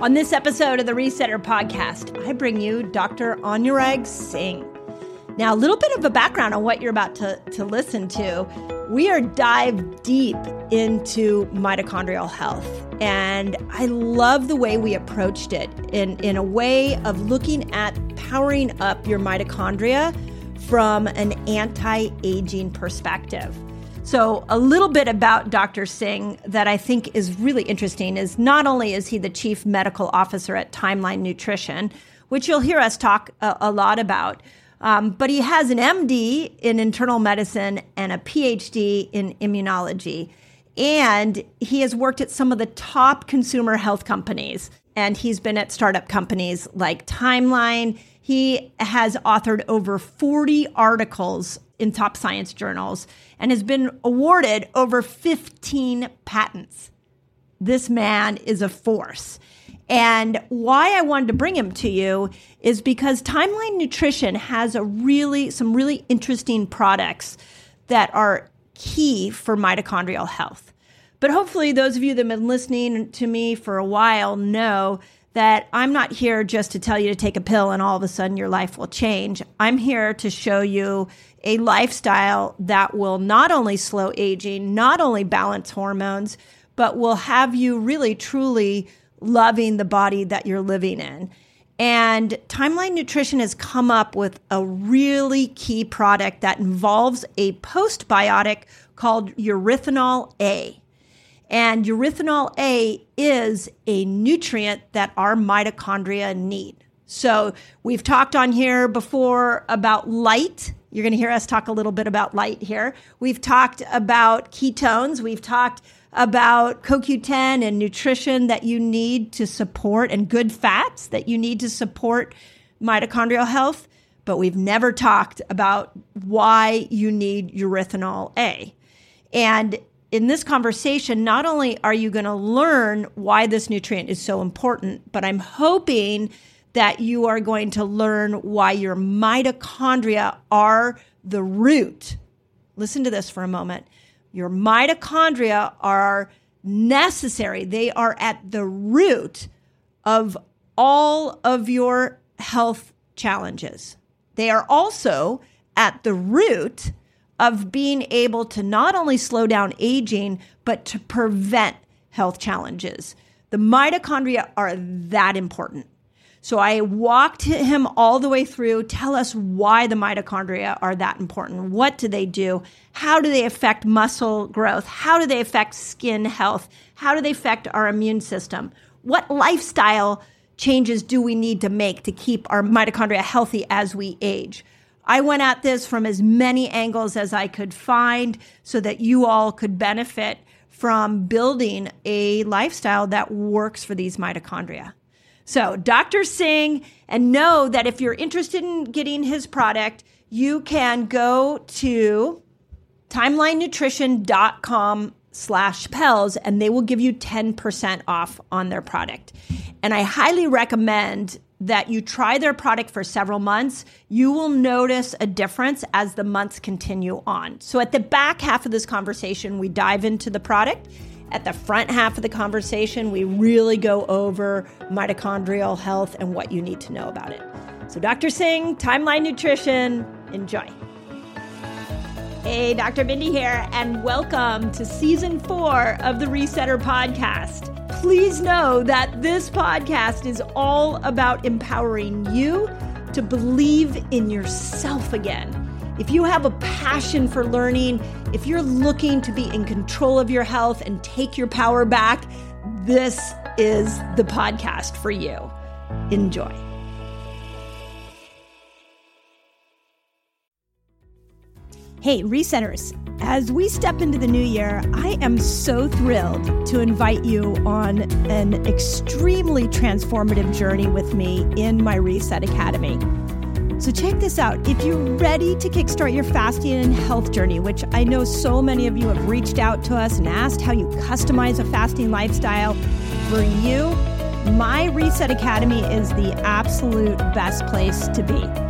On this episode of the Resetter podcast, I bring you Dr. Anurag Singh. Now, a little bit of a background on what you're about to, to listen to. We are dive deep into mitochondrial health. And I love the way we approached it in, in a way of looking at powering up your mitochondria from an anti aging perspective. So, a little bit about Dr. Singh that I think is really interesting is not only is he the chief medical officer at Timeline Nutrition, which you'll hear us talk a, a lot about, um, but he has an MD in internal medicine and a PhD in immunology. And he has worked at some of the top consumer health companies. And he's been at startup companies like Timeline. He has authored over 40 articles in top science journals and has been awarded over 15 patents. This man is a force. And why I wanted to bring him to you is because Timeline Nutrition has a really some really interesting products that are key for mitochondrial health. But hopefully those of you that have been listening to me for a while know that I'm not here just to tell you to take a pill and all of a sudden your life will change. I'm here to show you a lifestyle that will not only slow aging, not only balance hormones, but will have you really truly loving the body that you're living in. And Timeline Nutrition has come up with a really key product that involves a postbiotic called urolithin A. And urolithin A is a nutrient that our mitochondria need. So we've talked on here before about light you're going to hear us talk a little bit about light here. We've talked about ketones. We've talked about CoQ10 and nutrition that you need to support and good fats that you need to support mitochondrial health. But we've never talked about why you need urolithin A. And in this conversation, not only are you going to learn why this nutrient is so important, but I'm hoping that you are going to learn why your mitochondria are the root. Listen to this for a moment. Your mitochondria are necessary, they are at the root of all of your health challenges. They are also at the root of being able to not only slow down aging, but to prevent health challenges. The mitochondria are that important. So I walked him all the way through. Tell us why the mitochondria are that important. What do they do? How do they affect muscle growth? How do they affect skin health? How do they affect our immune system? What lifestyle changes do we need to make to keep our mitochondria healthy as we age? I went at this from as many angles as I could find so that you all could benefit from building a lifestyle that works for these mitochondria. So, Dr. Singh, and know that if you're interested in getting his product, you can go to timelinenutrition.com slash pelz and they will give you 10% off on their product. And I highly recommend that you try their product for several months. You will notice a difference as the months continue on. So at the back half of this conversation, we dive into the product at the front half of the conversation, we really go over mitochondrial health and what you need to know about it. So, Dr. Singh, Timeline Nutrition, enjoy. Hey, Dr. Mindy here, and welcome to season four of the Resetter podcast. Please know that this podcast is all about empowering you to believe in yourself again if you have a passion for learning, if you're looking to be in control of your health and take your power back, this is the podcast for you. Enjoy. Hey, resetters. As we step into the new year, I am so thrilled to invite you on an extremely transformative journey with me in my Reset Academy. So, check this out. If you're ready to kickstart your fasting and health journey, which I know so many of you have reached out to us and asked how you customize a fasting lifestyle for you, my Reset Academy is the absolute best place to be.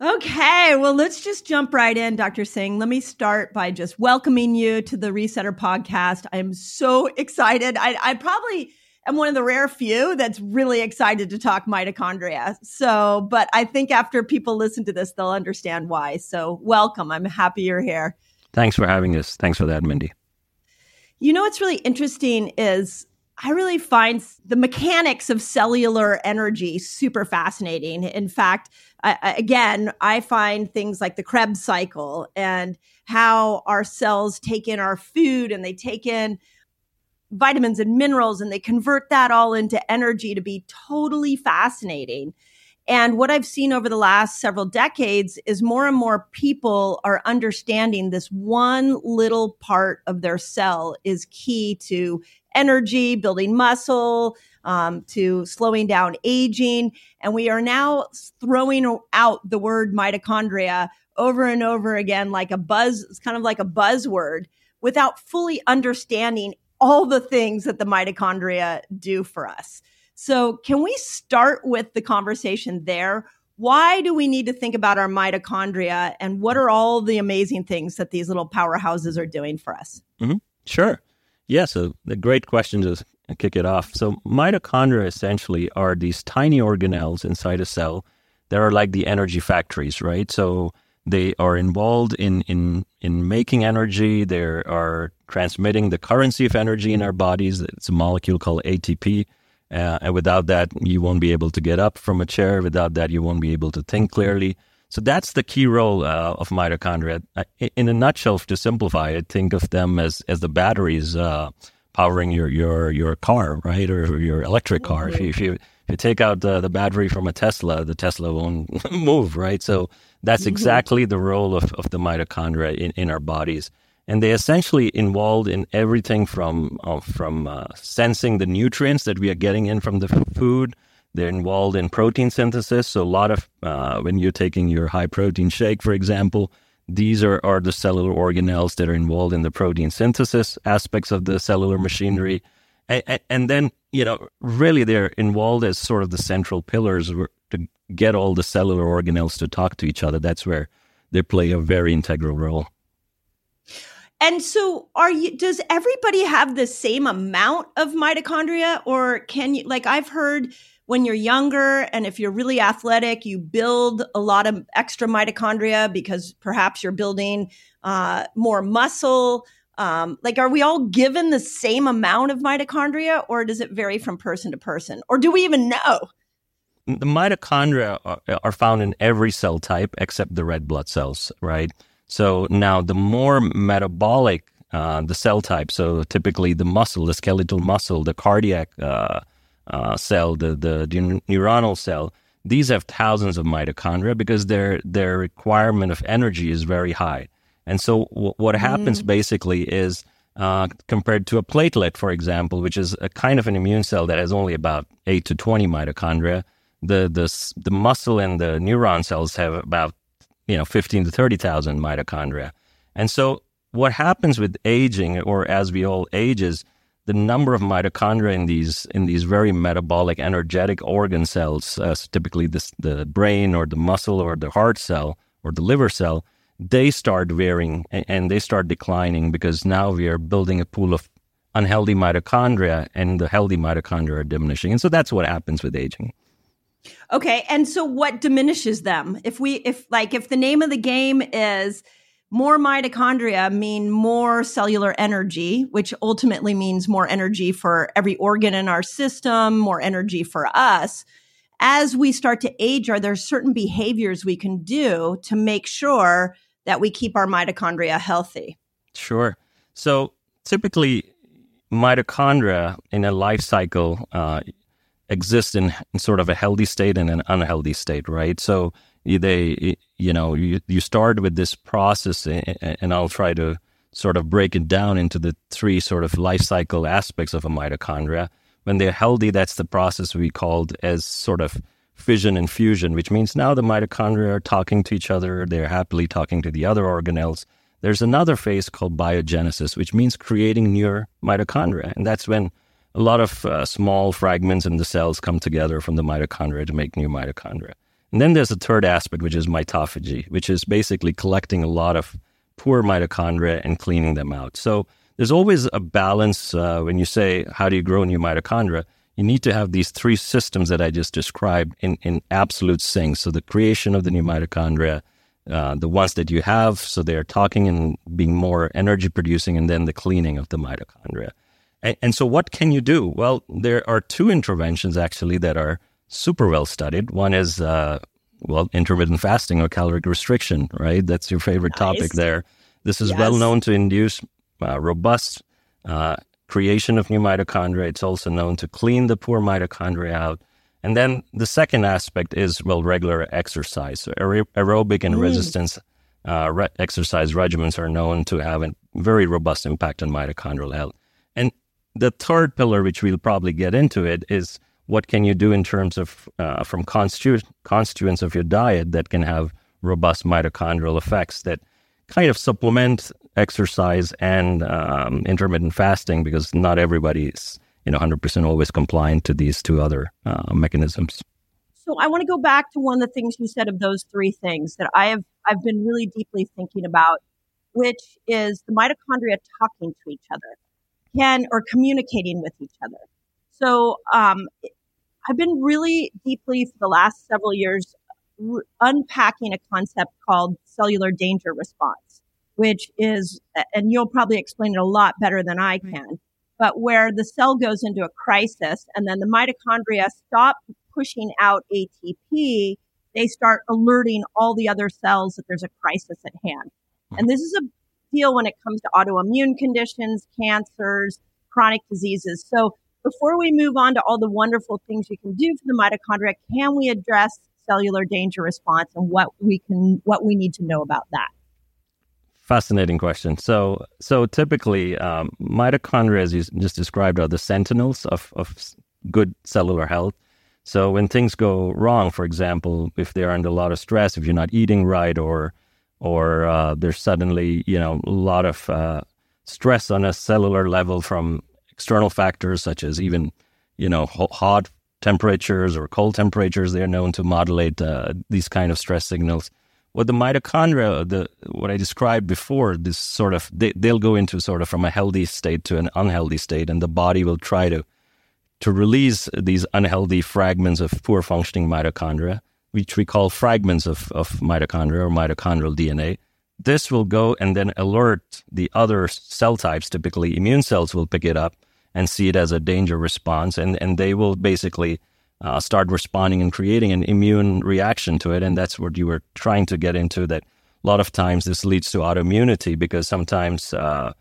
Okay, well, let's just jump right in, Dr. Singh. Let me start by just welcoming you to the Resetter podcast. I'm so excited. I, I probably am one of the rare few that's really excited to talk mitochondria. So, but I think after people listen to this, they'll understand why. So, welcome. I'm happy you're here. Thanks for having us. Thanks for that, Mindy. You know what's really interesting is I really find the mechanics of cellular energy super fascinating. In fact, I, again, I find things like the Krebs cycle and how our cells take in our food and they take in vitamins and minerals and they convert that all into energy to be totally fascinating. And what I've seen over the last several decades is more and more people are understanding this one little part of their cell is key to energy, building muscle, um, to slowing down aging. And we are now throwing out the word mitochondria over and over again like a buzz, it's kind of like a buzzword without fully understanding all the things that the mitochondria do for us. So, can we start with the conversation there? Why do we need to think about our mitochondria and what are all the amazing things that these little powerhouses are doing for us? Mm-hmm. Sure. Yeah, so the great question to kick it off. So, mitochondria essentially are these tiny organelles inside a cell that are like the energy factories, right? So, they are involved in, in, in making energy. They are transmitting the currency of energy in our bodies. It's a molecule called ATP. Uh, and without that, you won't be able to get up from a chair. Without that, you won't be able to think clearly. So that's the key role uh, of mitochondria. Uh, in a nutshell, to simplify it, think of them as as the batteries uh, powering your your your car, right, or your electric car. If you if you, if you take out the, the battery from a Tesla, the Tesla won't move, right? So that's mm-hmm. exactly the role of, of the mitochondria in, in our bodies. And they essentially involved in everything from uh, from uh, sensing the nutrients that we are getting in from the food they're involved in protein synthesis. So, a lot of uh, when you're taking your high protein shake, for example, these are, are the cellular organelles that are involved in the protein synthesis aspects of the cellular machinery. And, and then, you know, really they're involved as sort of the central pillars to get all the cellular organelles to talk to each other. That's where they play a very integral role. And so are you does everybody have the same amount of mitochondria or can you like I've heard when you're younger and if you're really athletic, you build a lot of extra mitochondria because perhaps you're building uh, more muscle. Um, like, are we all given the same amount of mitochondria or does it vary from person to person? Or do we even know? The mitochondria are, are found in every cell type except the red blood cells, right? So now the more metabolic uh, the cell type. So typically the muscle, the skeletal muscle, the cardiac uh, uh, cell, the, the, the neuronal cell, these have thousands of mitochondria because their their requirement of energy is very high. And so w- what happens mm. basically is uh, compared to a platelet, for example, which is a kind of an immune cell that has only about eight to twenty mitochondria. The the the muscle and the neuron cells have about you know fifteen to thirty thousand mitochondria. And so what happens with aging, or as we all age, is the number of mitochondria in these in these very metabolic, energetic organ cells, uh, typically this, the brain or the muscle or the heart cell or the liver cell, they start varying and, and they start declining because now we are building a pool of unhealthy mitochondria, and the healthy mitochondria are diminishing, and so that's what happens with aging. Okay, and so what diminishes them? If we if like if the name of the game is more mitochondria mean more cellular energy, which ultimately means more energy for every organ in our system, more energy for us. As we start to age, are there certain behaviors we can do to make sure that we keep our mitochondria healthy? Sure. So typically, mitochondria in a life cycle uh, exist in, in sort of a healthy state and an unhealthy state, right? So they you know you, you start with this process and i'll try to sort of break it down into the three sort of life cycle aspects of a mitochondria. When they're healthy that's the process we called as sort of fission and fusion which means now the mitochondria are talking to each other they're happily talking to the other organelles. There's another phase called biogenesis which means creating new mitochondria and that's when a lot of uh, small fragments in the cells come together from the mitochondria to make new mitochondria and then there's a third aspect, which is mitophagy, which is basically collecting a lot of poor mitochondria and cleaning them out. So there's always a balance uh, when you say, how do you grow new mitochondria? You need to have these three systems that I just described in, in absolute sync. So the creation of the new mitochondria, uh, the ones that you have, so they're talking and being more energy producing, and then the cleaning of the mitochondria. And, and so, what can you do? Well, there are two interventions actually that are super well studied. One is, uh, well, intermittent fasting or caloric restriction, right? That's your favorite nice. topic there. This is yes. well known to induce uh, robust uh, creation of new mitochondria. It's also known to clean the poor mitochondria out. And then the second aspect is, well, regular exercise. So aer- aerobic and mm. resistance uh, re- exercise regimens are known to have a very robust impact on mitochondrial health. And the third pillar, which we'll probably get into it, is what can you do in terms of uh, from constitu- constituents of your diet that can have robust mitochondrial effects that kind of supplement exercise and um, intermittent fasting because not everybody is you know 100% always compliant to these two other uh, mechanisms. So i want to go back to one of the things you said of those three things that i have i've been really deeply thinking about which is the mitochondria talking to each other can or communicating with each other. So um, I've been really deeply for the last several years r- unpacking a concept called cellular danger response, which is, and you'll probably explain it a lot better than I can, but where the cell goes into a crisis and then the mitochondria stop pushing out ATP, they start alerting all the other cells that there's a crisis at hand. And this is a deal when it comes to autoimmune conditions, cancers, chronic diseases. So before we move on to all the wonderful things you can do for the mitochondria, can we address cellular danger response and what we can what we need to know about that? Fascinating question. So, so typically, um, mitochondria, as you just described, are the sentinels of, of good cellular health. So, when things go wrong, for example, if they're under a lot of stress, if you're not eating right, or or uh, there's suddenly you know a lot of uh, stress on a cellular level from external factors such as even, you know, hot temperatures or cold temperatures. They're known to modulate uh, these kind of stress signals. What the mitochondria, the what I described before, this sort of they, they'll go into sort of from a healthy state to an unhealthy state, and the body will try to to release these unhealthy fragments of poor functioning mitochondria, which we call fragments of, of mitochondria or mitochondrial DNA. This will go and then alert the other cell types, typically immune cells will pick it up and see it as a danger response, and and they will basically uh, start responding and creating an immune reaction to it, and that's what you were trying to get into. That a lot of times this leads to autoimmunity because sometimes. Uh,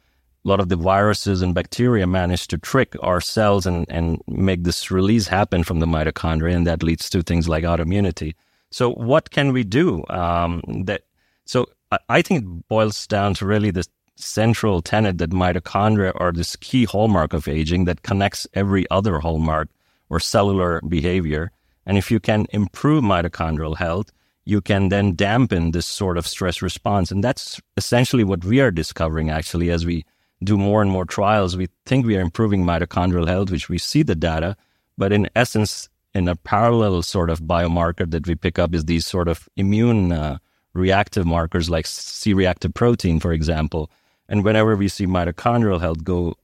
a lot of the viruses and bacteria manage to trick our cells and, and make this release happen from the mitochondria, and that leads to things like autoimmunity. So, what can we do? Um, that so I think it boils down to really this central tenet that mitochondria are this key hallmark of aging that connects every other hallmark or cellular behavior. And if you can improve mitochondrial health, you can then dampen this sort of stress response. And that's essentially what we are discovering actually as we do more and more trials. We think we are improving mitochondrial health, which we see the data, but in essence, in a parallel sort of biomarker that we pick up is these sort of immune uh, reactive markers like C reactive protein, for example. And whenever we see mitochondrial health go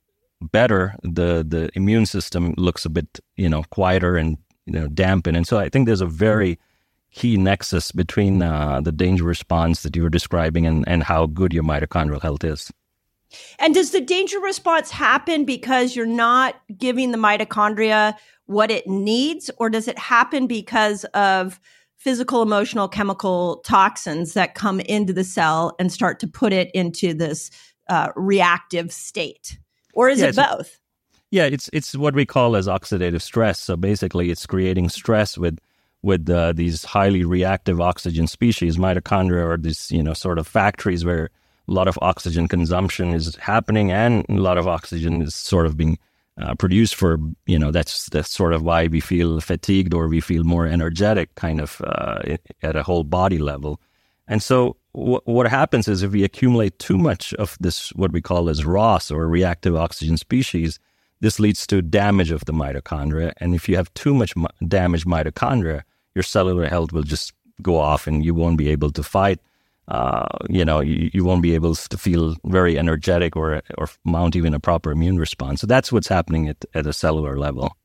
better, the the immune system looks a bit, you know, quieter and you know dampen. And so I think there's a very key nexus between uh, the danger response that you were describing and, and how good your mitochondrial health is. And does the danger response happen because you're not giving the mitochondria what it needs, or does it happen because of physical, emotional, chemical toxins that come into the cell and start to put it into this uh, reactive state? Or is yeah, it both? yeah, it's it's what we call as oxidative stress. So basically, it's creating stress with with uh, these highly reactive oxygen species. Mitochondria are these you know sort of factories where a lot of oxygen consumption is happening and a lot of oxygen is sort of being uh, produced for you know that's that's sort of why we feel fatigued or we feel more energetic kind of uh, at a whole body level and so w- what happens is if we accumulate too much of this what we call as ROS or reactive oxygen species this leads to damage of the mitochondria and if you have too much mi- damaged mitochondria your cellular health will just go off and you won't be able to fight uh, you know, you, you, won't be able to feel very energetic or or mount even a proper immune response. So that's what's happening at, at a cellular level.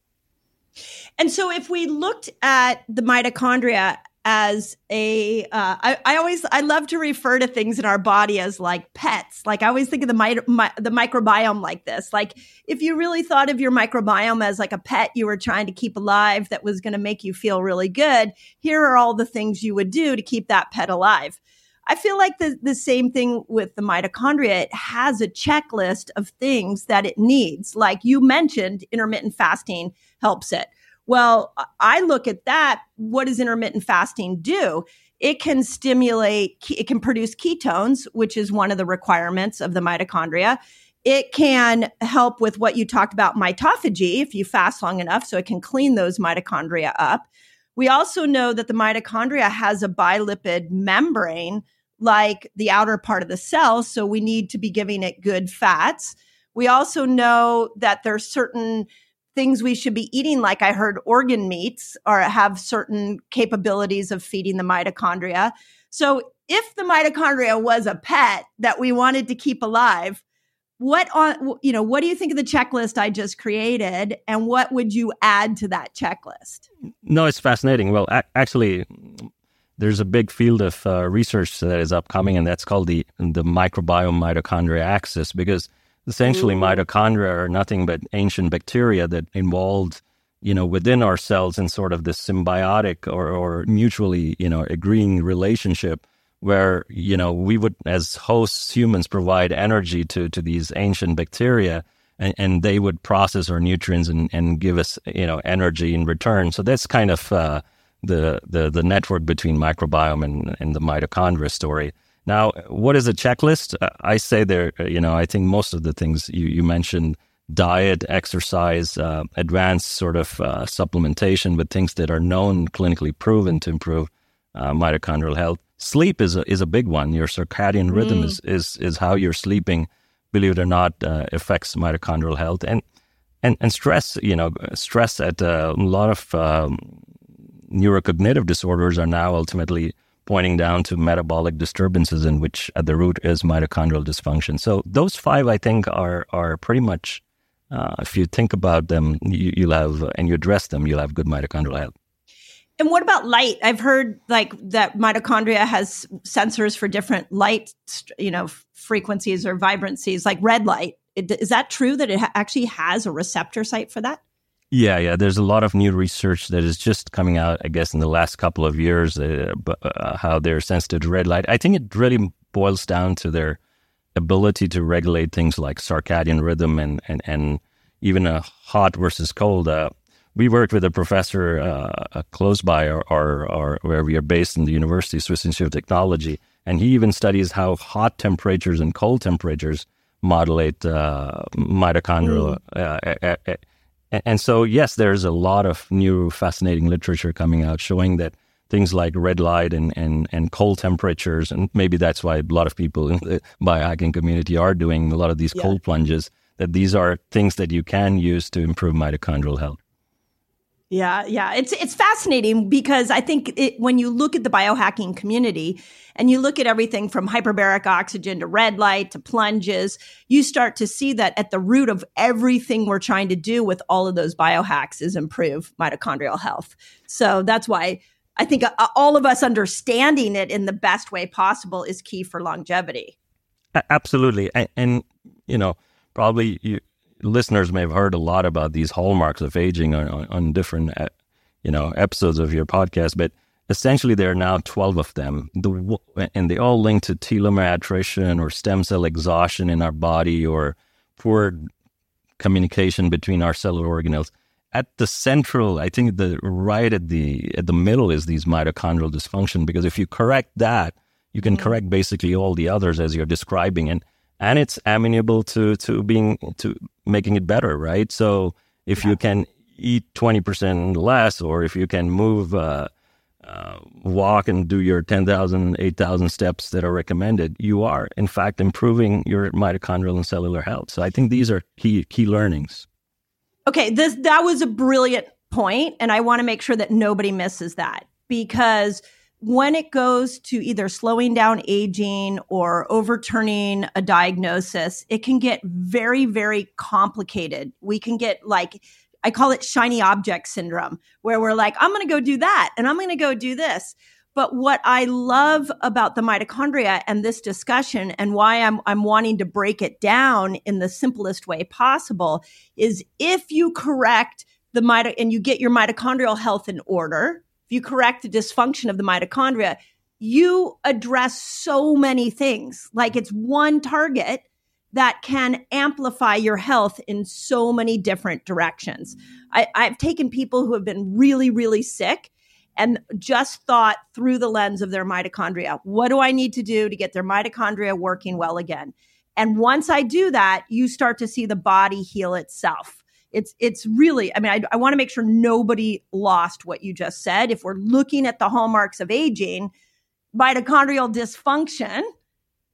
And so, if we looked at the mitochondria as a, uh, I, I always I love to refer to things in our body as like pets. Like I always think of the my, my, the microbiome like this. Like if you really thought of your microbiome as like a pet you were trying to keep alive that was going to make you feel really good, here are all the things you would do to keep that pet alive. I feel like the, the same thing with the mitochondria. It has a checklist of things that it needs. Like you mentioned, intermittent fasting helps it. Well, I look at that. What does intermittent fasting do? It can stimulate, it can produce ketones, which is one of the requirements of the mitochondria. It can help with what you talked about mitophagy if you fast long enough, so it can clean those mitochondria up. We also know that the mitochondria has a bilipid membrane like the outer part of the cell. So we need to be giving it good fats. We also know that there's certain things we should be eating, like I heard organ meats or have certain capabilities of feeding the mitochondria. So if the mitochondria was a pet that we wanted to keep alive, what on you know what do you think of the checklist i just created and what would you add to that checklist? No it's fascinating. Well a- actually there's a big field of uh, research that is upcoming, and that's called the the microbiome mitochondria axis, because essentially Ooh. mitochondria are nothing but ancient bacteria that involved, you know, within our cells in sort of this symbiotic or, or mutually, you know, agreeing relationship where you know we would as hosts humans provide energy to to these ancient bacteria and, and they would process our nutrients and, and give us you know energy in return so that's kind of uh, the, the, the network between microbiome and, and the mitochondria story. Now, what is a checklist? I say there, you know, I think most of the things you, you mentioned diet, exercise, uh, advanced sort of uh, supplementation with things that are known, clinically proven to improve uh, mitochondrial health. Sleep is a, is a big one. Your circadian rhythm mm. is, is, is how you're sleeping, believe it or not, uh, affects mitochondrial health. And, and, and stress, you know, stress at uh, a lot of um, neurocognitive disorders are now ultimately pointing down to metabolic disturbances in which at the root is mitochondrial dysfunction. So those five, I think, are are pretty much. Uh, if you think about them, you, you'll have and you address them, you'll have good mitochondrial health. And what about light? I've heard like that mitochondria has sensors for different light, you know, frequencies or vibrancies, like red light. Is that true that it actually has a receptor site for that? Yeah, yeah. There's a lot of new research that is just coming out, I guess, in the last couple of years, uh, uh, how they're sensitive to red light. I think it really boils down to their ability to regulate things like circadian rhythm and and, and even a hot versus cold. Uh, we worked with a professor uh, close by or, or, or, where we are based in the University of Swiss Institute of Technology, and he even studies how hot temperatures and cold temperatures modulate uh, mitochondrial. Mm. And so, yes, there's a lot of new fascinating literature coming out showing that things like red light and, and, and cold temperatures, and maybe that's why a lot of people in the biohacking community are doing a lot of these yeah. cold plunges, that these are things that you can use to improve mitochondrial health. Yeah, yeah. It's it's fascinating because I think it, when you look at the biohacking community and you look at everything from hyperbaric oxygen to red light to plunges, you start to see that at the root of everything we're trying to do with all of those biohacks is improve mitochondrial health. So that's why I think uh, all of us understanding it in the best way possible is key for longevity. Absolutely. And, and you know, probably you, listeners may have heard a lot about these hallmarks of aging on, on, on different, uh, you know, episodes of your podcast, but essentially there are now 12 of them. The, and they all link to telomere attrition or stem cell exhaustion in our body or poor communication between our cellular organelles. At the central i think the right at the at the middle is these mitochondrial dysfunction because if you correct that you can mm-hmm. correct basically all the others as you're describing. And and it's amenable to to being to making it better, right? So if yeah. you can eat twenty percent less, or if you can move, uh, uh, walk and do your 10,000, 8,000 steps that are recommended, you are in fact improving your mitochondrial and cellular health. So I think these are key key learnings. Okay, this that was a brilliant point, and I want to make sure that nobody misses that because when it goes to either slowing down aging or overturning a diagnosis, it can get very, very complicated. We can get like, I call it shiny object syndrome, where we're like, I'm going to go do that and I'm going to go do this. But what I love about the mitochondria and this discussion and why I'm, I'm wanting to break it down in the simplest way possible is if you correct the mito and you get your mitochondrial health in order, if you correct the dysfunction of the mitochondria, you address so many things. Like it's one target that can amplify your health in so many different directions. I, have taken people who have been really, really sick and just thought through the lens of their mitochondria. What do I need to do to get their mitochondria working well again? And once I do that, you start to see the body heal itself it's it's really i mean i, I want to make sure nobody lost what you just said. If we're looking at the hallmarks of aging mitochondrial dysfunction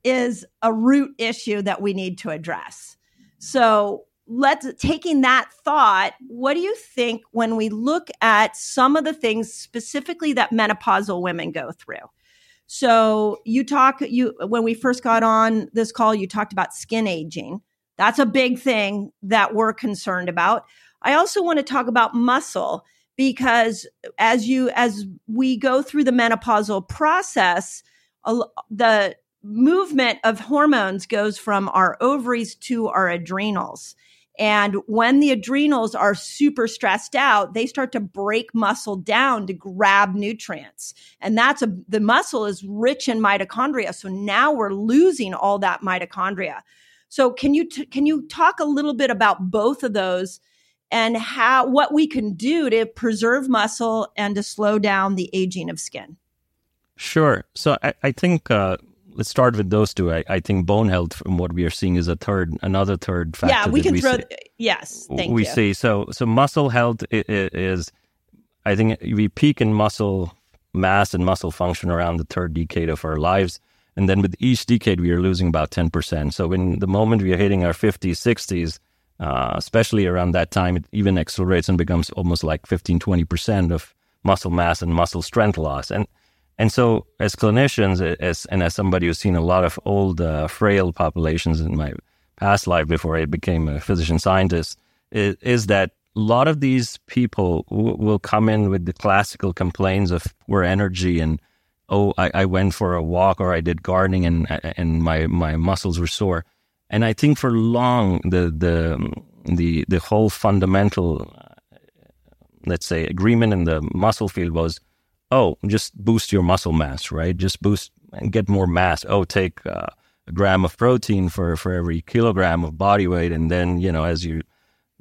is a root issue that we need to address. So let's taking that thought what do you think when we look at some of the things specifically that menopausal women go through? So you talk you when we first got on this call you talked about skin aging that's a big thing that we're concerned about. I also want to talk about muscle because as you as we go through the menopausal process, the movement of hormones goes from our ovaries to our adrenals. And when the adrenals are super stressed out, they start to break muscle down to grab nutrients. And that's a, the muscle is rich in mitochondria. So now we're losing all that mitochondria. So can you t- can you talk a little bit about both of those and how what we can do to preserve muscle and to slow down the aging of skin? Sure. So I, I think uh, let's start with those two. I, I, think bone health, from what we are seeing, is a third, another third factor. Yeah, we can we throw. See. Yes, thank you. we you. see. So so muscle health is, I think we peak in muscle mass and muscle function around the third decade of our lives. And then with each decade, we are losing about 10%. So in the moment we are hitting our 50s, 60s, uh, especially around that time, it even accelerates and becomes almost like 15, 20% of muscle mass and muscle strength loss. And and so, as clinicians, as and as somebody who's seen a lot of old, uh, frail populations in my past life before I became a physician scientist, is, is that a lot of these people w- will come in with the classical complaints of poor energy and oh, I, I went for a walk or I did gardening and and my my muscles were sore. And I think for long the the the the whole fundamental, uh, let's say, agreement in the muscle field was, oh, just boost your muscle mass, right? Just boost and get more mass. Oh, take uh, a gram of protein for, for every kilogram of body weight. And then, you know, as you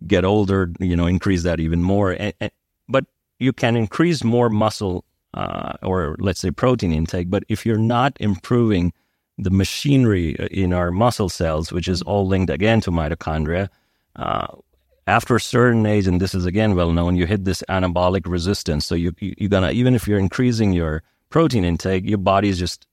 get older, you know, increase that even more. And, and, but you can increase more muscle uh, or let's say protein intake. But if you're not improving the machinery in our muscle cells, which is all linked again to mitochondria, uh, after a certain age, and this is again well known, you hit this anabolic resistance. So you, you you're gonna even if you're increasing your protein intake, your body is just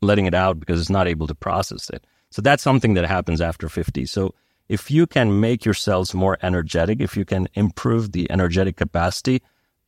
letting it out because it's not able to process it. So that's something that happens after 50. So if you can make your cells more energetic, if you can improve the energetic capacity,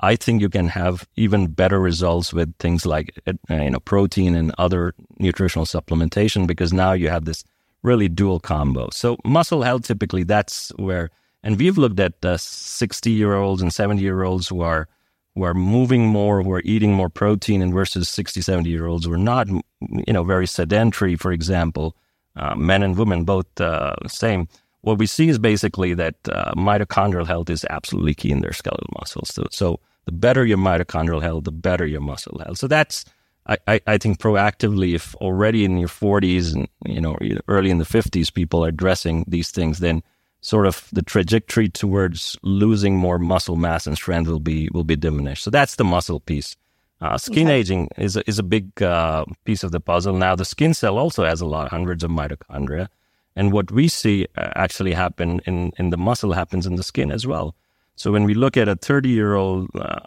I think you can have even better results with things like uh, you know protein and other nutritional supplementation because now you have this really dual combo. So muscle health typically that's where and we've looked at 60 year olds and 70 year olds who are who are moving more, who are eating more protein and versus 60, 70 year olds who are not, you know, very sedentary, for example, uh, men and women, both uh, same what we see is basically that uh, mitochondrial health is absolutely key in their skeletal muscles. So, so, the better your mitochondrial health, the better your muscle health. So that's, I, I, I think proactively, if already in your 40s and, you know, early in the 50s, people are addressing these things, then sort of the trajectory towards losing more muscle mass and strength will be, will be diminished. So that's the muscle piece. Uh, skin okay. aging is a, is a big uh, piece of the puzzle. Now, the skin cell also has a lot, hundreds of mitochondria. And what we see uh, actually happen in, in the muscle happens in the skin as well. So when we look at a 30 year old uh,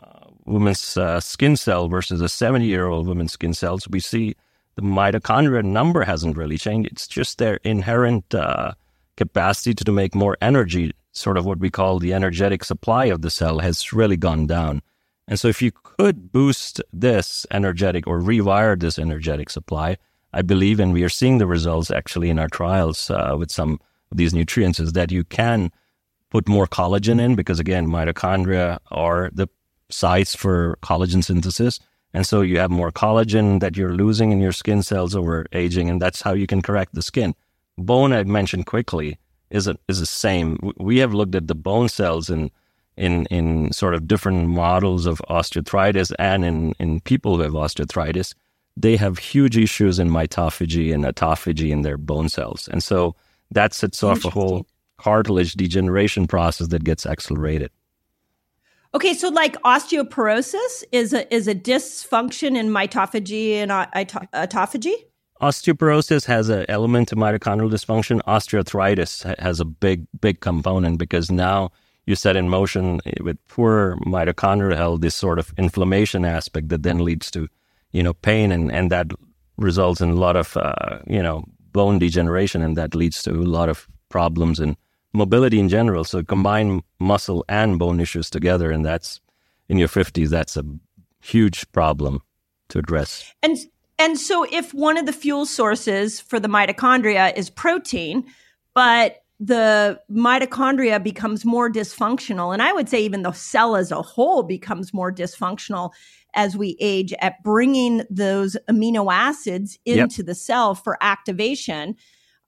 woman's uh, skin cell versus a 70 year old woman's skin cells, we see the mitochondria number hasn't really changed. It's just their inherent uh, capacity to, to make more energy, sort of what we call the energetic supply of the cell, has really gone down. And so if you could boost this energetic or rewire this energetic supply, I believe, and we are seeing the results actually in our trials uh, with some of these nutrients, is that you can put more collagen in because, again, mitochondria are the sites for collagen synthesis. And so you have more collagen that you're losing in your skin cells over aging, and that's how you can correct the skin. Bone, I mentioned quickly, is a, is the same. We have looked at the bone cells in in in sort of different models of osteoarthritis and in in people have osteoarthritis they have huge issues in mitophagy and autophagy in their bone cells. And so that sets off a whole cartilage degeneration process that gets accelerated. Okay, so like osteoporosis is a is a dysfunction in mitophagy and autophagy. Osteoporosis has an element of mitochondrial dysfunction. Osteoarthritis has a big big component because now you set in motion with poor mitochondrial health this sort of inflammation aspect that then leads to you know, pain, and, and that results in a lot of, uh, you know, bone degeneration, and that leads to a lot of problems in mobility in general. So combine muscle and bone issues together, and that's in your 50s, that's a huge problem to address. And and so if one of the fuel sources for the mitochondria is protein, but the mitochondria becomes more dysfunctional, and I would say even the cell as a whole becomes more dysfunctional as we age at bringing those amino acids into yep. the cell for activation.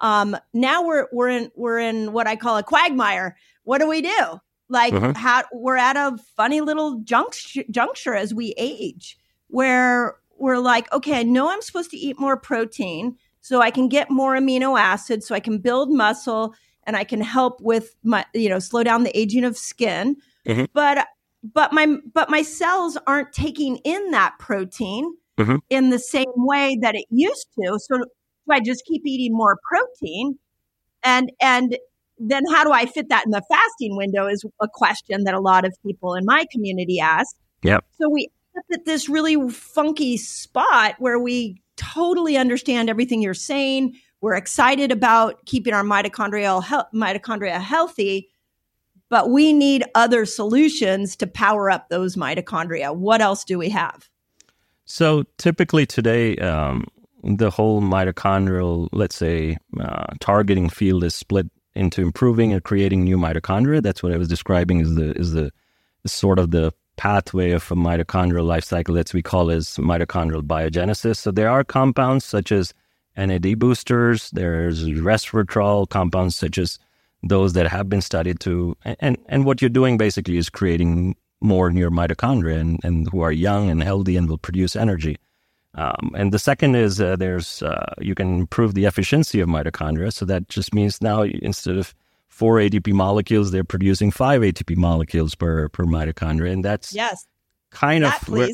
Um, now we're we're in we're in what I call a quagmire. What do we do? Like uh-huh. how we're at a funny little juncture, juncture as we age, where we're like, okay, I know I'm supposed to eat more protein so I can get more amino acids, so I can build muscle and I can help with my, you know, slow down the aging of skin. Mm-hmm. But but my but my cells aren't taking in that protein mm-hmm. in the same way that it used to so i just keep eating more protein and and then how do i fit that in the fasting window is a question that a lot of people in my community ask yep so we at this really funky spot where we totally understand everything you're saying we're excited about keeping our mitochondrial he- mitochondria healthy but we need other solutions to power up those mitochondria. What else do we have? So typically today, um, the whole mitochondrial, let's say, uh, targeting field is split into improving and creating new mitochondria. That's what I was describing is the is the sort of the pathway of a mitochondrial life cycle that we call as mitochondrial biogenesis. So there are compounds such as NAD boosters, there's resveratrol, compounds such as those that have been studied to and and what you're doing basically is creating more near mitochondria and, and who are young and healthy and will produce energy. Um, and the second is uh, there's uh, you can improve the efficiency of mitochondria. So that just means now instead of four ATP molecules, they're producing five ATP molecules per per mitochondria, and that's yes, kind that, of where,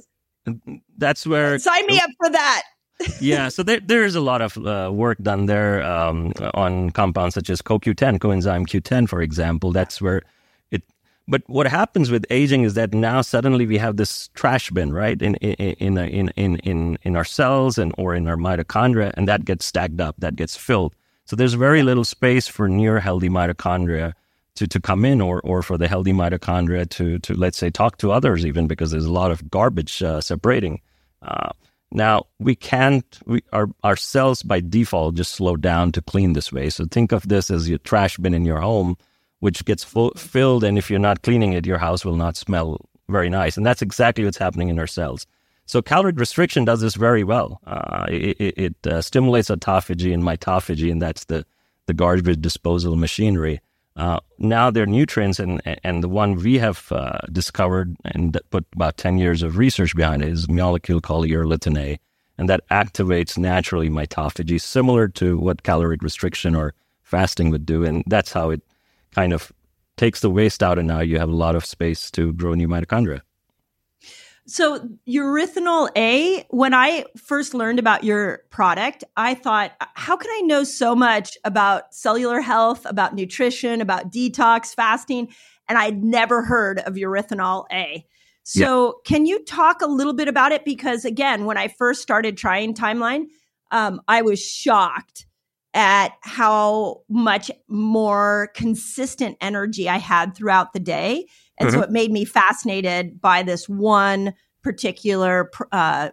that's where sign me up for that. yeah, so there there is a lot of uh, work done there um, on compounds such as CoQ10, coenzyme Q10, for example. That's where. But what happens with aging is that now suddenly we have this trash bin, right, in in in in in in our cells and or in our mitochondria, and that gets stacked up, that gets filled. So there's very little space for near healthy mitochondria to, to come in or, or for the healthy mitochondria to, to, let's say, talk to others, even because there's a lot of garbage uh, separating. Uh, now, we can't, we, our, our cells by default just slow down to clean this way. So think of this as your trash bin in your home, which gets full, filled. And if you're not cleaning it, your house will not smell very nice. And that's exactly what's happening in our cells. So caloric restriction does this very well. Uh, it, it, uh, stimulates autophagy and mitophagy, and that's the, the garbage disposal machinery. Uh, now are nutrients and and the one we have uh, discovered and put about 10 years of research behind it is a molecule called urolithin A, and that activates naturally mitophagy, similar to what caloric restriction or fasting would do. And that's how it kind of takes the waste out, and now you have a lot of space to grow new mitochondria. So, urolithin A, when I first learned about your product, I thought, how can I know so much about cellular health, about nutrition, about detox, fasting? And I'd never heard of urolithin A. So, yeah. can you talk a little bit about it? Because, again, when I first started trying Timeline, um, I was shocked at how much more consistent energy I had throughout the day and mm-hmm. so it made me fascinated by this one particular, uh,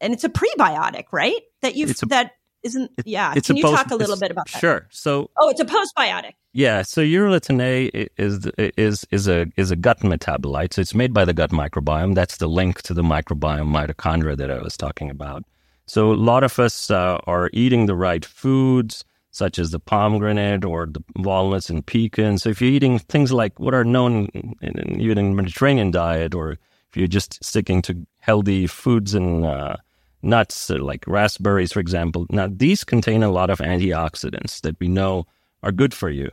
and it's a prebiotic, right? That you've, a, that isn't, it, yeah. Can you post, talk a little bit about that? Sure. So, oh, it's a postbiotic. Yeah, so urolithin A is is is a is a gut metabolite. So it's made by the gut microbiome. That's the link to the microbiome mitochondria that I was talking about. So a lot of us uh, are eating the right foods such as the pomegranate or the walnuts and pecans. So if you're eating things like what are known in, in, even in Mediterranean diet, or if you're just sticking to healthy foods and uh, nuts uh, like raspberries, for example, now these contain a lot of antioxidants that we know are good for you.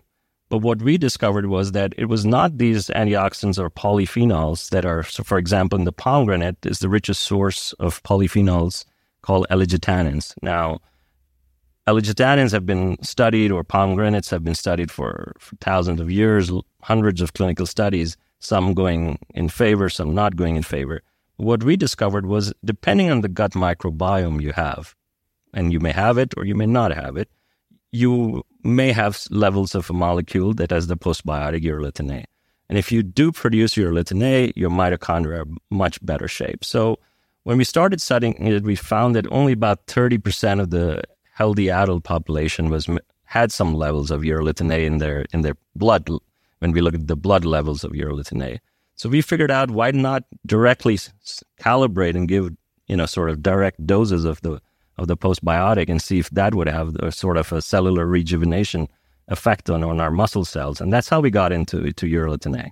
But what we discovered was that it was not these antioxidants or polyphenols that are, so for example, in the pomegranate is the richest source of polyphenols called ellagitannins. Now, ellagitannins have been studied, or pomegranates have been studied for, for thousands of years, hundreds of clinical studies, some going in favor, some not going in favor. What we discovered was depending on the gut microbiome you have, and you may have it or you may not have it, you may have levels of a molecule that has the postbiotic urolithin A. And if you do produce urolithin A, your mitochondria are much better shape. So when we started studying it, we found that only about 30% of the healthy adult population was had some levels of urolithin A in their in their blood when we look at the blood levels of urolithin A. So we figured out why not directly calibrate and give you know sort of direct doses of the of the postbiotic and see if that would have a sort of a cellular rejuvenation effect on, on our muscle cells. And that's how we got into to urolithin A.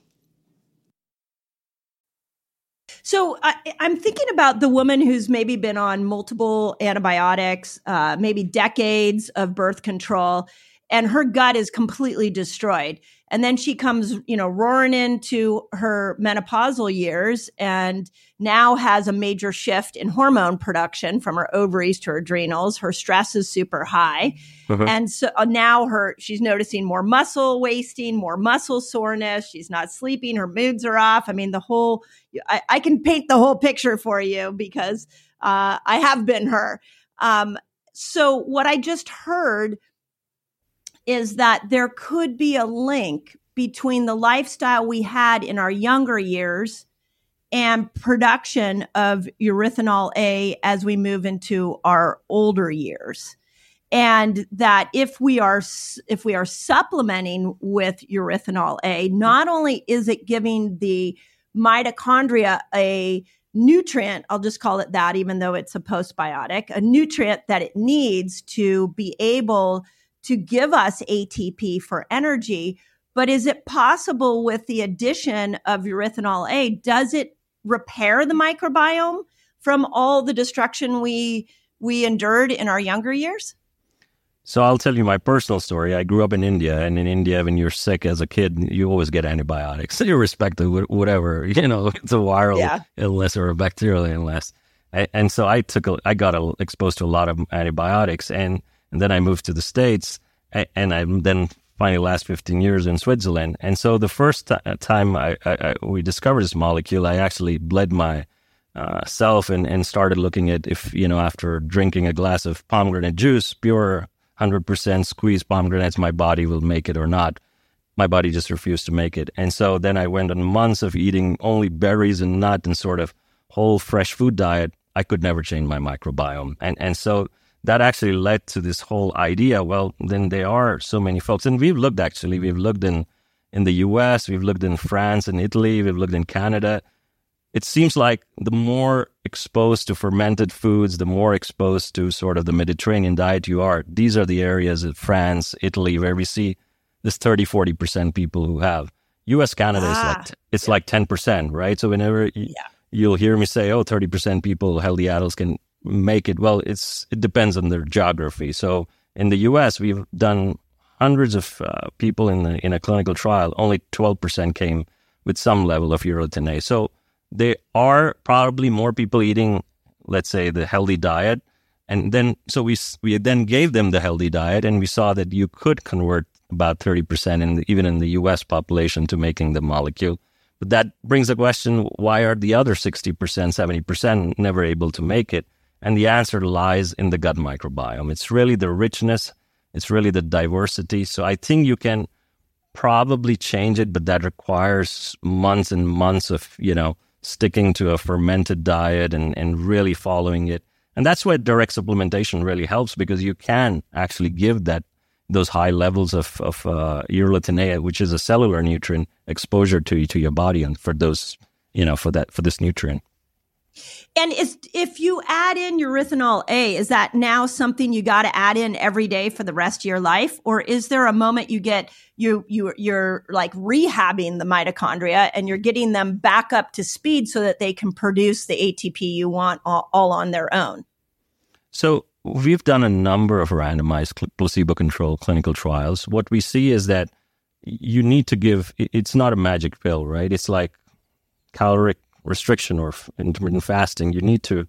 So I, am thinking about the woman who's maybe been on multiple antibiotics, uh, maybe decades of birth control, and her gut is completely destroyed. And then she comes, you know, roaring into her menopausal years and now has a major shift in hormone production from her ovaries to her adrenals. Her stress is super high. Uh-huh. And so uh, now her she's noticing more muscle wasting, more muscle soreness. She's not sleeping, her moods are off. I mean, the whole I, I can paint the whole picture for you because uh, I have been her. Um, so what I just heard is that there could be a link between the lifestyle we had in our younger years and production of urolithin A as we move into our older years. And that if we are if we are supplementing with urolithin A, not only is it giving the mitochondria a nutrient, I'll just call it that, even though it's a postbiotic, a nutrient that it needs to be able to give us ATP for energy. But is it possible with the addition of urolithin A, does it repair the microbiome from all the destruction we we endured in our younger years? So I'll tell you my personal story. I grew up in India, and in India, when you're sick as a kid, you always get antibiotics, irrespective of whatever you know, it's a viral yeah. illness or a bacterial illness. And so I took, a, I got a, exposed to a lot of antibiotics, and and then I moved to the States, and I then finally last 15 years in Switzerland. And so the first t- time I, I, I, we discovered this molecule, I actually bled my uh, self and, and started looking at if, you know, after drinking a glass of pomegranate juice, pure 100% squeezed pomegranates, my body will make it or not. My body just refused to make it. And so then I went on months of eating only berries and nut and sort of whole fresh food diet. I could never change my microbiome. And, and so that actually led to this whole idea. Well, then there are so many folks, and we've looked actually. We've looked in in the U.S., we've looked in France and Italy, we've looked in Canada. It seems like the more exposed to fermented foods, the more exposed to sort of the Mediterranean diet you are. These are the areas of France, Italy, where we see this 30, 40% people who have. US, Canada ah, is like, ah, it's yeah. like 10%, right? So whenever yeah. you'll hear me say, oh, 30% people, healthy adults can make it well it's it depends on their geography. So in the US we've done hundreds of uh, people in the, in a clinical trial. Only 12% came with some level of A so there are probably more people eating let's say the healthy diet. And then so we we then gave them the healthy diet and we saw that you could convert about 30% in the, even in the US population to making the molecule. But that brings the question why are the other 60% 70% never able to make it and the answer lies in the gut microbiome. It's really the richness, it's really the diversity. So I think you can probably change it, but that requires months and months of, you know, sticking to a fermented diet and, and really following it. And that's where direct supplementation really helps because you can actually give that those high levels of, of uh, urolithin A, which is a cellular nutrient, exposure to to your body and for those, you know, for that for this nutrient. And is if you add in urolithin A, is that now something you got to add in every day for the rest of your life, or is there a moment you get you you you're like rehabbing the mitochondria and you're getting them back up to speed so that they can produce the ATP you want all, all on their own? So we've done a number of randomized placebo-controlled clinical trials. What we see is that you need to give. It's not a magic pill, right? It's like caloric restriction or intermittent fasting, you need to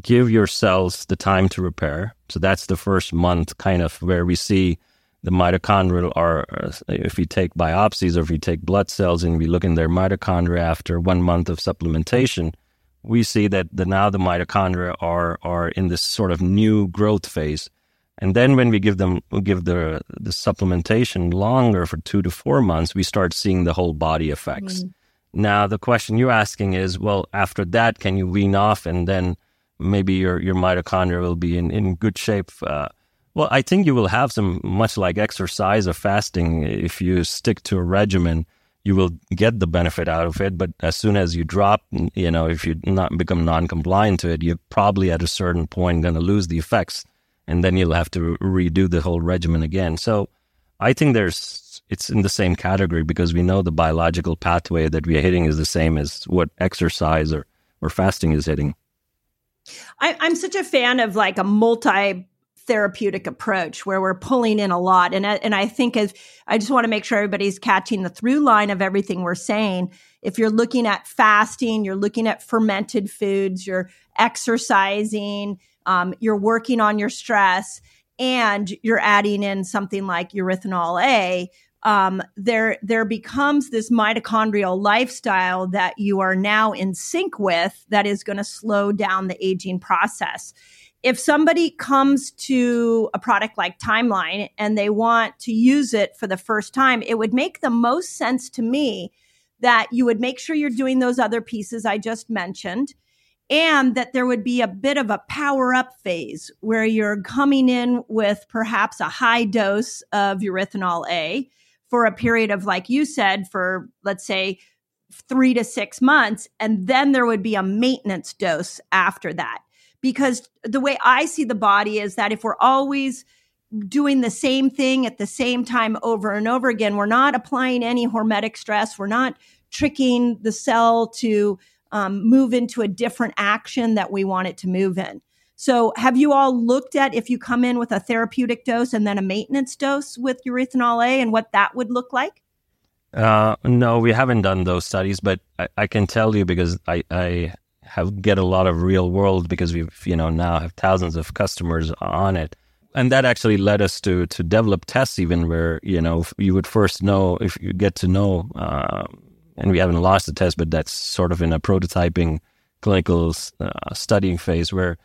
give your cells the time to repair. So that's the first month, kind of where we see the mitochondrial are uh, if we take biopsies or if we take blood cells and we look in their mitochondria after one month of supplementation, we see that the, now the mitochondria are are in this sort of new growth phase. And then when we give them we give the the supplementation longer for two to four months, we start seeing the whole body effects. Mm. Now, the question you're asking is, well, after that, can you wean off and then maybe your, your mitochondria will be in, in good shape? Uh, well, I think you will have some, much like exercise or fasting, if you stick to a regimen, you will get the benefit out of it. But as soon as you drop, you know, if you not become non-compliant to it, you're probably at a certain point going to lose the effects, and then you'll have to redo the whole regimen again. So, I think there's it's in the same category because we know the biological pathway that we are hitting is the same as what exercise or, or fasting is hitting. I, I'm such a fan of like a multi therapeutic approach where we're pulling in a lot. And, and I think as I just want to make sure everybody's catching the through line of everything we're saying. If you're looking at fasting, you're looking at fermented foods, you're exercising, um, you're working on your stress, and you're adding in something like urolithin A, um, there there becomes this mitochondrial lifestyle that you are now in sync with that is going to slow down the aging process. If somebody comes to a product like Timeline and they want to use it for the first time, it would make the most sense to me that you would make sure you're doing those other pieces I just mentioned and that there would be a bit of a power up phase where you're coming in with perhaps a high dose of urolithin A for a period of, like you said, for let's say three to six months. And then there would be a maintenance dose after that. Because the way I see the body is that if we're always doing the same thing at the same time over and over again, we're not applying any hormetic stress. We're not tricking the cell to um, move into a different action that we want it to move in. So, have you all looked at if you come in with a therapeutic dose and then a maintenance dose with urolithin A and what that would look like? Uh, no, we haven't done those studies, but I, I can tell you because I, I have get a lot of real world because we've you know now have thousands of customers on it, and that actually led us to to develop tests even where you know you would first know if you get to know, uh, and we haven't launched the test, but that's sort of in a prototyping clinical uh, studying phase where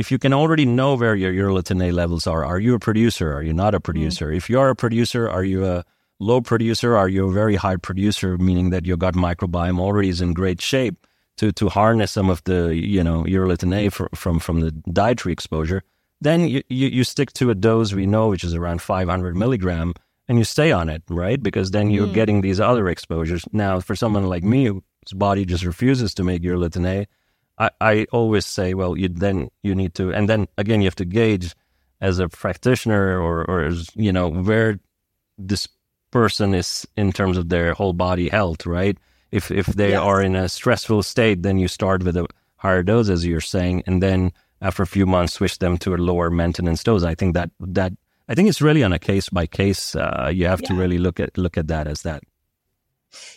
if you can already know where your urolithin A levels are, are you a producer? Are you not a mm. producer? Mm. If you are a producer, are you a low producer? Are you a very high producer, meaning that your gut microbiome already is in great shape to, to harness some of the, you know, urolithin A for, from, from the dietary exposure? Then you, you, you, stick to a dose we know, which is around 500 milligram, and you stay on it, right? Because then you're mm. getting these other exposures. Now, for someone like me, whose body just refuses to make urolithin A, I, I always say, well, you then you need to, and then again, you have to gauge as a practitioner or, or as, you know, where this person is in terms of their whole body health, right? If, if they yes. are in a stressful state, then you start with a higher dose, as you're saying, and then after a few months, switch them to a lower maintenance dose. I think that, that, I think it's really on a case by case. Uh, you have yeah. to really look at, look at that as that.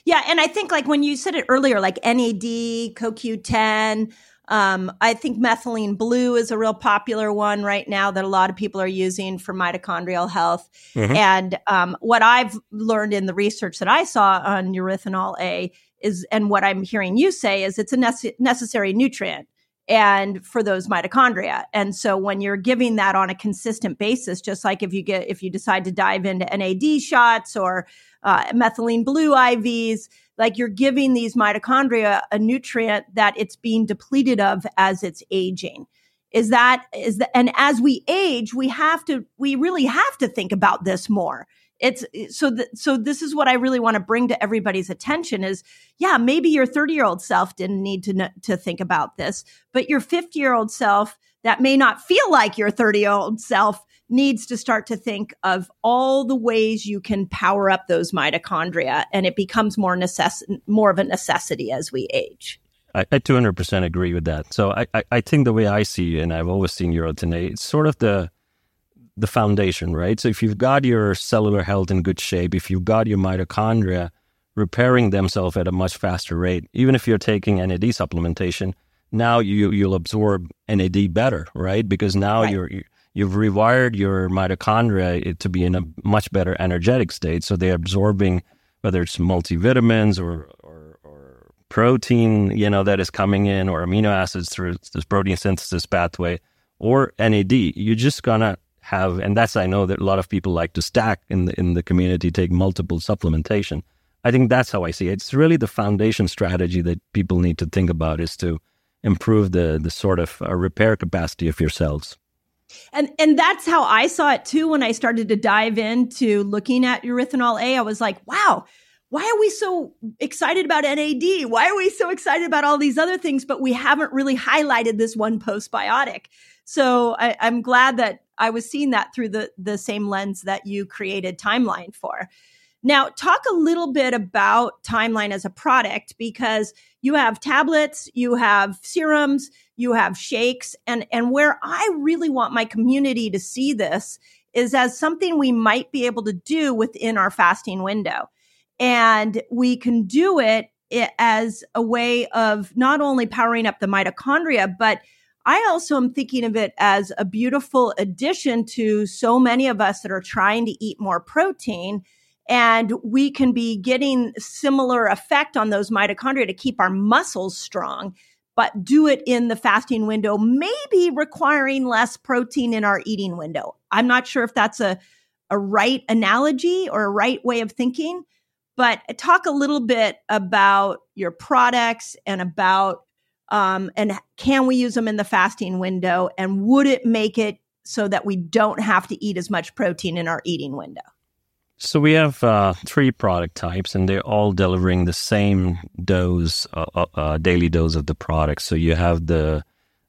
Yeah, and I think like when you said it earlier, like NAD, CoQ10, um, I think methylene blue is a real popular one right now that a lot of people are using for mitochondrial health. Mm-hmm. And um, what I've learned in the research that I saw on urolithin A is, and what I'm hearing you say is it's a nece- necessary nutrient and for those mitochondria. And so when you're giving that on a consistent basis, just like if you get, if you decide to dive into NAD shots or uh, methylene blue IVs, like you're giving these mitochondria a nutrient that it's being depleted of as it's aging. Is that, is that, and as we age, we have to, we really have to think about this more it's so th- so this is what I really want to bring to everybody's attention is yeah maybe your 30 year old self didn't need to kn- to think about this but your 50 year old self that may not feel like your 30 year old self needs to start to think of all the ways you can power up those mitochondria and it becomes more necess- more of a necessity as we age I, I 200% agree with that. So I, I, I, think the way I see, and I've always seen urotene, it's sort of the the foundation, right? So if you've got your cellular health in good shape, if you've got your mitochondria repairing themselves at a much faster rate, even if you're taking NAD supplementation, now you you'll absorb NAD better, right? Because now right. you're you've rewired your mitochondria eh, to be in a much better energetic state, so they're absorbing whether it's multivitamins or, or, or protein, you know, that is coming in, or amino acids through this protein synthesis pathway, or NAD. You're just gonna have, and that's I know that a lot of people like to stack in the in the community, take multiple supplementation. I think that's how I see it. It's really the foundation strategy that people need to think about is to improve the the sort of uh, repair capacity of your cells. And and that's how I saw it too when I started to dive into looking at urolithin A. I was like, wow, why are we so excited about NAD? Why are we so excited about all these other things, but we haven't really highlighted this one postbiotic? So I, I'm glad that I was seeing that through the the same lens that you created timeline for. Now, talk a little bit about Timeline as a product because you have tablets, you have serums, you have shakes, and, and where I really want my community to see this is as something we might be able to do within our fasting window. And we can do it eh, as a way of not only powering up the mitochondria, but I also am thinking of it as a beautiful addition to so many of us that are trying to eat more protein and we can be getting similar effect on those mitochondria to keep our muscles strong but do it in the fasting window maybe requiring less protein in our eating window. I'm not sure if that's a, a right analogy or a right way of thinking but talk a little bit about your products and about um, and can we use them in the fasting window and would it make it so that we don't have to eat as much protein in our eating window so we have uh, three product types, and they're all delivering the same dose, uh, uh, uh, daily dose of the product. So you have the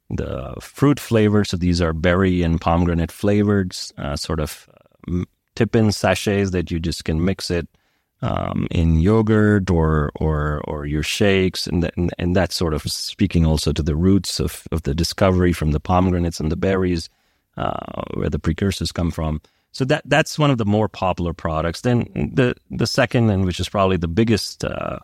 the fruit flavors. So these are berry and pomegranate flavored, uh, sort of uh, tip-in sachets that you just can mix it um, in yogurt or or or your shakes, and, and and that's sort of speaking also to the roots of of the discovery from the pomegranates and the berries, where the precursors come from. So that that's one of the more popular products. Then the the second, and which is probably the biggest uh,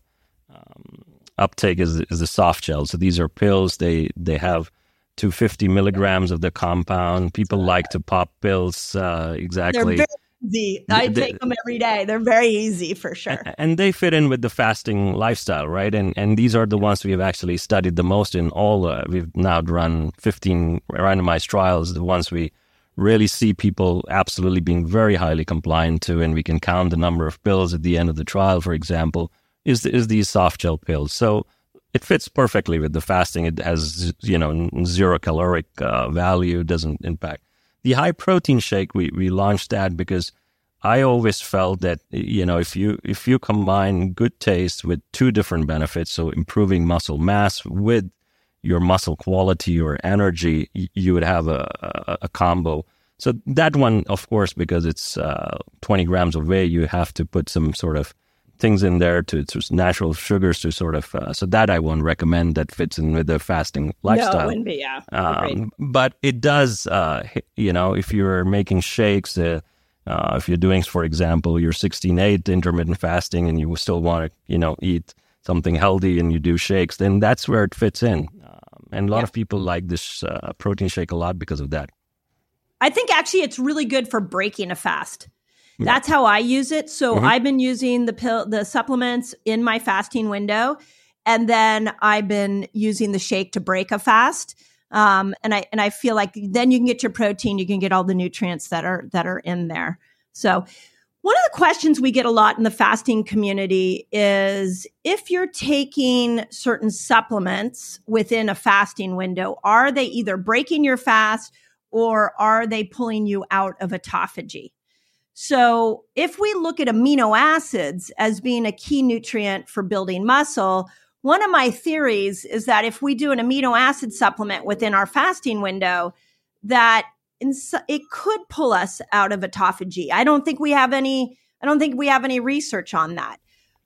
um, uptake, is is the soft gel. So these are pills. They they have 250 milligrams of the compound. People like to pop pills. Uh, exactly. They're very easy. I take them every day. They're very easy for sure. And they fit in with the fasting lifestyle, right? And and these are the ones we have actually studied the most in all. Uh, we've now run 15 randomized trials. The ones we really see people absolutely being very highly compliant to, and we can count the number of pills at the end of the trial, for example, is is these soft gel pills. So it fits perfectly with the fasting. It has you know zero caloric uh, value, doesn't impact the high protein shake. We we launched that because I always felt that you know if you if you combine good taste with two different benefits, so improving muscle mass with your muscle quality or energy, you would have a, a, a combo. So that one, of course, because it's uh, 20 grams of whey, you have to put some sort of things in there to, to natural sugars to sort of. Uh, so that I won't recommend. That fits in with the fasting lifestyle. No, wouldn't be. Yeah, um, but it does. Uh, you know, if you're making shakes. Uh, uh, if you're doing, for example, your 16-8 intermittent fasting, and you still want to, you know, eat something healthy, and you do shakes, then that's where it fits in. And a lot yeah. of people like this uh, protein shake a lot because of that. I think actually it's really good for breaking a fast. That's how I use it. So mm-hmm. I've been using the pill, the supplements in my fasting window, and then I've been using the shake to break a fast. Um, and I and I feel like then you can get your protein, you can get all the nutrients that are that are in there. So one of the questions we get a lot in the fasting community is if you're taking certain supplements within a fasting window, are they either breaking your fast or are they pulling you out of autophagy? So, if we look at amino acids as being a key nutrient for building muscle, one of my theories is that if we do an amino acid supplement within our fasting window, that it could pull us out of autophagy. I don't think we have any. I don't think we have any research on that.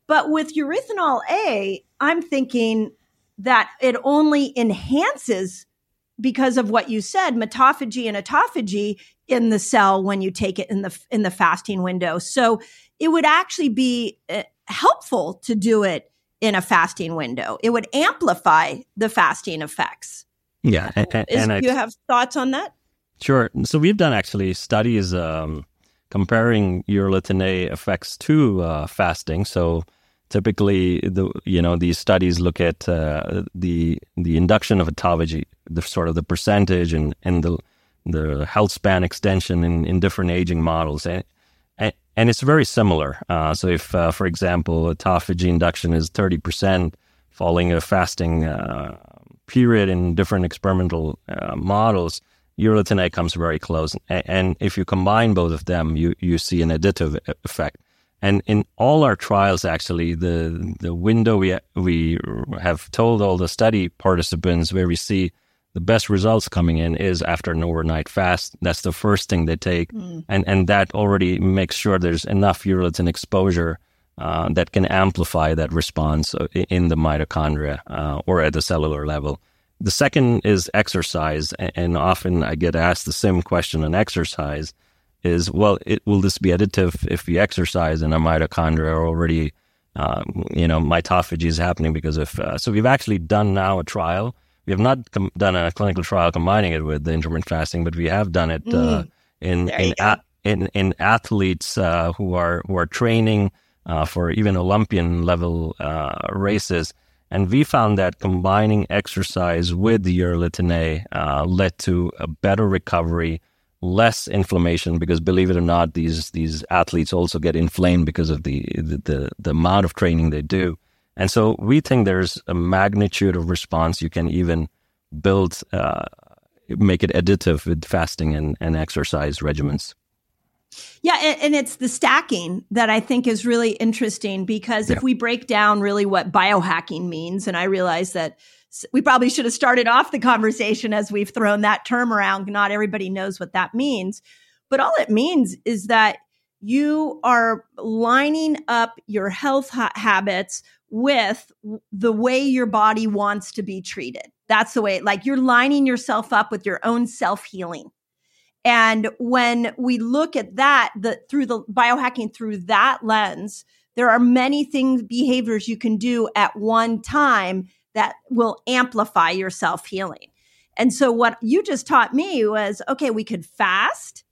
But with urolithin A, I'm thinking that it only enhances because of what you said, mitophagy and autophagy in the cell when you take it in the in the fasting window. So it would actually be uh, helpful to do it in a fasting window. It would amplify the fasting effects. Yeah, and, and, Is, and you have thoughts on that? Sure. So we've done actually studies um, comparing urolithin A effects to uh, fasting. So typically, the you know these studies look at uh, the the induction of autophagy, the sort of the percentage and and the the health span extension in, in different aging models. And and, and it's very similar. Uh, so if, uh, for example, autophagy induction is 30% following a fasting uh, period in different experimental uh, models, urolithin A comes very close. And, and, if you combine both of them, you, you see an additive effect. And in all our trials, actually, the the window we we have told all the study participants where we see the best results coming in is after an overnight fast. That's the first thing they take, mm. and and that already makes sure there's enough urolithin exposure uh, that can amplify that response in the mitochondria uh, or at the cellular level. The second is exercise, and often I get asked the same question on exercise: is well, it, will this be additive if we exercise and our mitochondria are already, uh, you know, mitophagy is happening because of. Uh, so we've actually done now a trial we have not com- done a clinical trial combining it with the intermittent fasting, but we have done it uh, mm. in in, a- in, in athletes uh, who are who are training uh, for even Olympian level uh, races. And we found that combining exercise with the urolithin A uh, led to a better recovery, less inflammation. Because believe it or not, these these athletes also get inflamed because of the the, the, the amount of training they do. And so we think there's a magnitude of response you can even build, uh, make it additive with fasting and, and exercise regimens. Yeah, and, and, it's the stacking that I think is really interesting because yeah. if we break down really what biohacking means, and I realize that we probably should have started off the conversation as we've thrown that term around. Not everybody knows what that means, but all it means is that you are lining up your health ha- habits with the way your body wants to be treated. That's the way, like you're lining yourself up with your own self healing. And when we look at that, the through the biohacking through that lens, there are many things, behaviors you can do at one time that will amplify your self healing. And so what you just taught me was okay, we could fast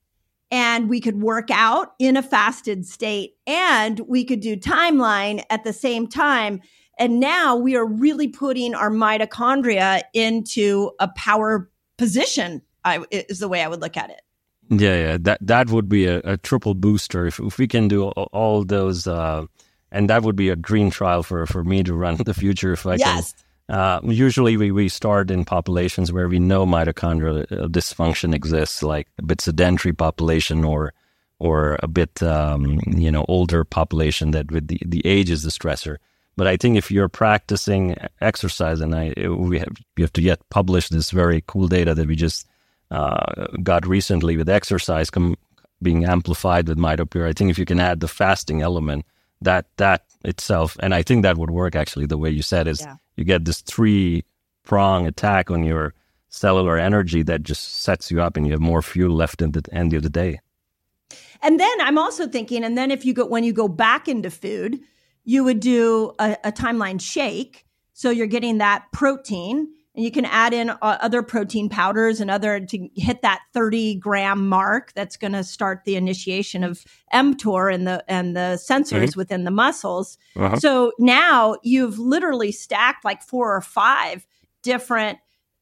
and we could work out in a fasted state and we could do timeline at the same time. And now we are really putting our mitochondria into a power position, I, is the way I would look at it. Yeah, yeah, that that would be a, a triple booster if if we can do all, all those, uh, and that would be a dream trial for for me to run in the future if I yes. can uh, usually, we, we start in populations where we know mitochondrial uh, dysfunction exists, like a bit sedentary population or or a bit um, you know older population that with the, the age is the stressor. But I think if you're practicing exercise, and I we have we have to yet publish this very cool data that we just uh, got recently with exercise com- being amplified with mitopure. I think if you can add the fasting element, that that itself, and I think that would work actually the way you said is yeah. You get this three prong attack on your cellular energy that just sets you up and you have more fuel left at the end of the day. And then I'm also thinking, and then if you go when you go back into food, you would do a, a timeline shake. So you're getting that protein and you can add in uh, other protein powders and other to hit that 30 gram mark that's going to start the initiation of mTOR and the and the sensors mm-hmm. within the muscles. Uh-huh. So now you've literally stacked like four or five different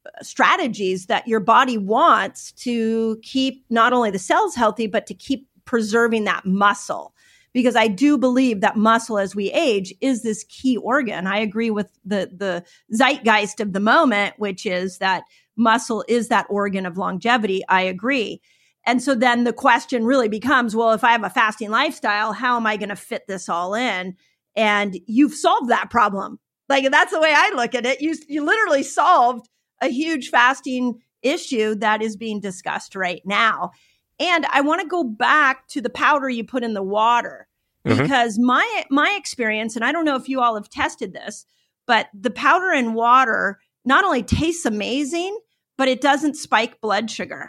uh, strategies that your body wants to keep not only the cells healthy but to keep preserving that muscle because I do believe that muscle as we age is this key organ. I agree with the, the zeitgeist of the moment, which is that muscle is that organ of longevity. I agree. And so then the question really becomes, well, if I have a fasting lifestyle, how am I going to fit this all in? And you've solved that problem. Like that's the way I look at it. You, you literally solved a huge fasting issue that is being discussed right now. And I want to go back to the powder you put in the water mm-hmm. because mm-hmm. my my experience, and I don't know if you all have tested this, but the powder in water not only tastes amazing, but it doesn't spike blood sugar.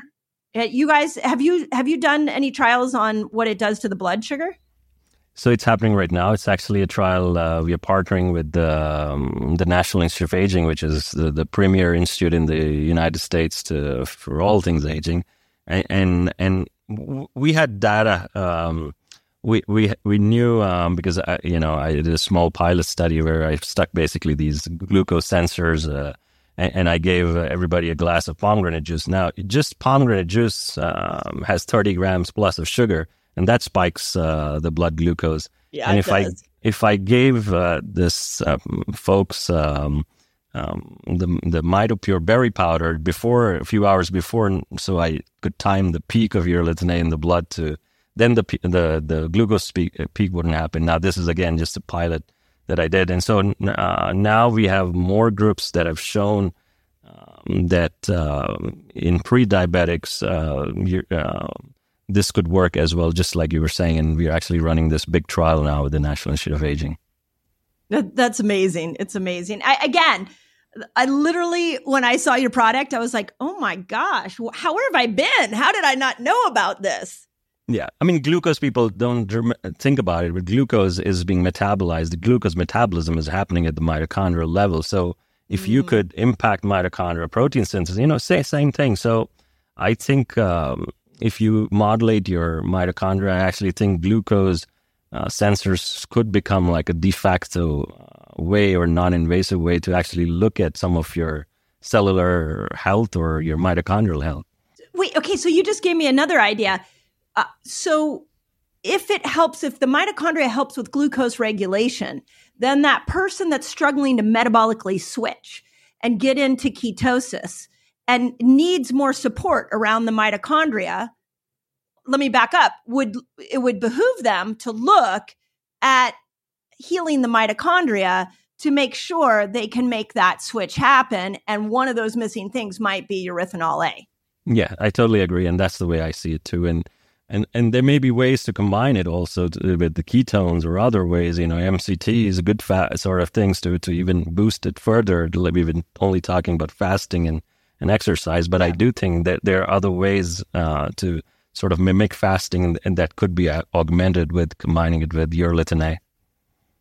You guys, have you have you done any trials on what it does to the blood sugar? So it's happening right now. It's actually a trial. Uh, we are partnering with the, um, the National Institute of Aging, which is the, the premier institute in the United States to, for all things aging and and, we had data. Um, we we we knew um, because I, you know I did a small pilot study where I stuck basically these glucose sensors, uh, and, and, I gave everybody a glass of pomegranate juice. Now, just pomegranate juice um, has 30 grams plus of sugar, and that spikes uh, the blood glucose. Yeah, and if I if I gave uh, this um, folks um, um, the the mitopure berry powder before a few hours before, so I could time the peak of urolithin A in the blood to then the the the glucose peak, uh, peak wouldn't happen. Now this is again just a pilot that I did, and so uh, now we have more groups that have shown um, that uh, in pre-diabetics, uh, uh, this could work as well, just like you were saying. And we're actually running this big trial now with the National Institute of Aging. That, that's amazing. It's amazing. I, again, I literally, when I saw your product, I was like, oh my gosh, how where have I been? How did I not know about this? Yeah, I mean, glucose people don't think about it, but glucose is being metabolized. The glucose metabolism is happening at the mitochondrial level. So if you could impact mitochondrial protein synthesis, you know, say same thing. So I think um, if you modulate your mitochondria, I actually think glucose uh, sensors could become like a de facto way or non-invasive way to actually look at some of your cellular health or your mitochondrial health. Wait, okay, so you just gave me another idea. Uh, so if it helps, if the mitochondria helps with glucose regulation, then that person that's struggling to metabolically switch and get into ketosis and needs more support around the mitochondria, let me back up, would it would behoove them to look at healing the mitochondria to make sure they can make that switch happen. And one of those missing things might be urolithin A. Yeah, I totally agree, and that's the way I see it too. And and and there may be ways to combine it also to, with the ketones or other ways. You know, MCT is a good fat sort of things to to even boost it further. We've been only talking about fasting and and exercise, but I do think that there are other ways uh, to sort of mimic fasting, and, and that could be uh, augmented with combining it with urolithin A.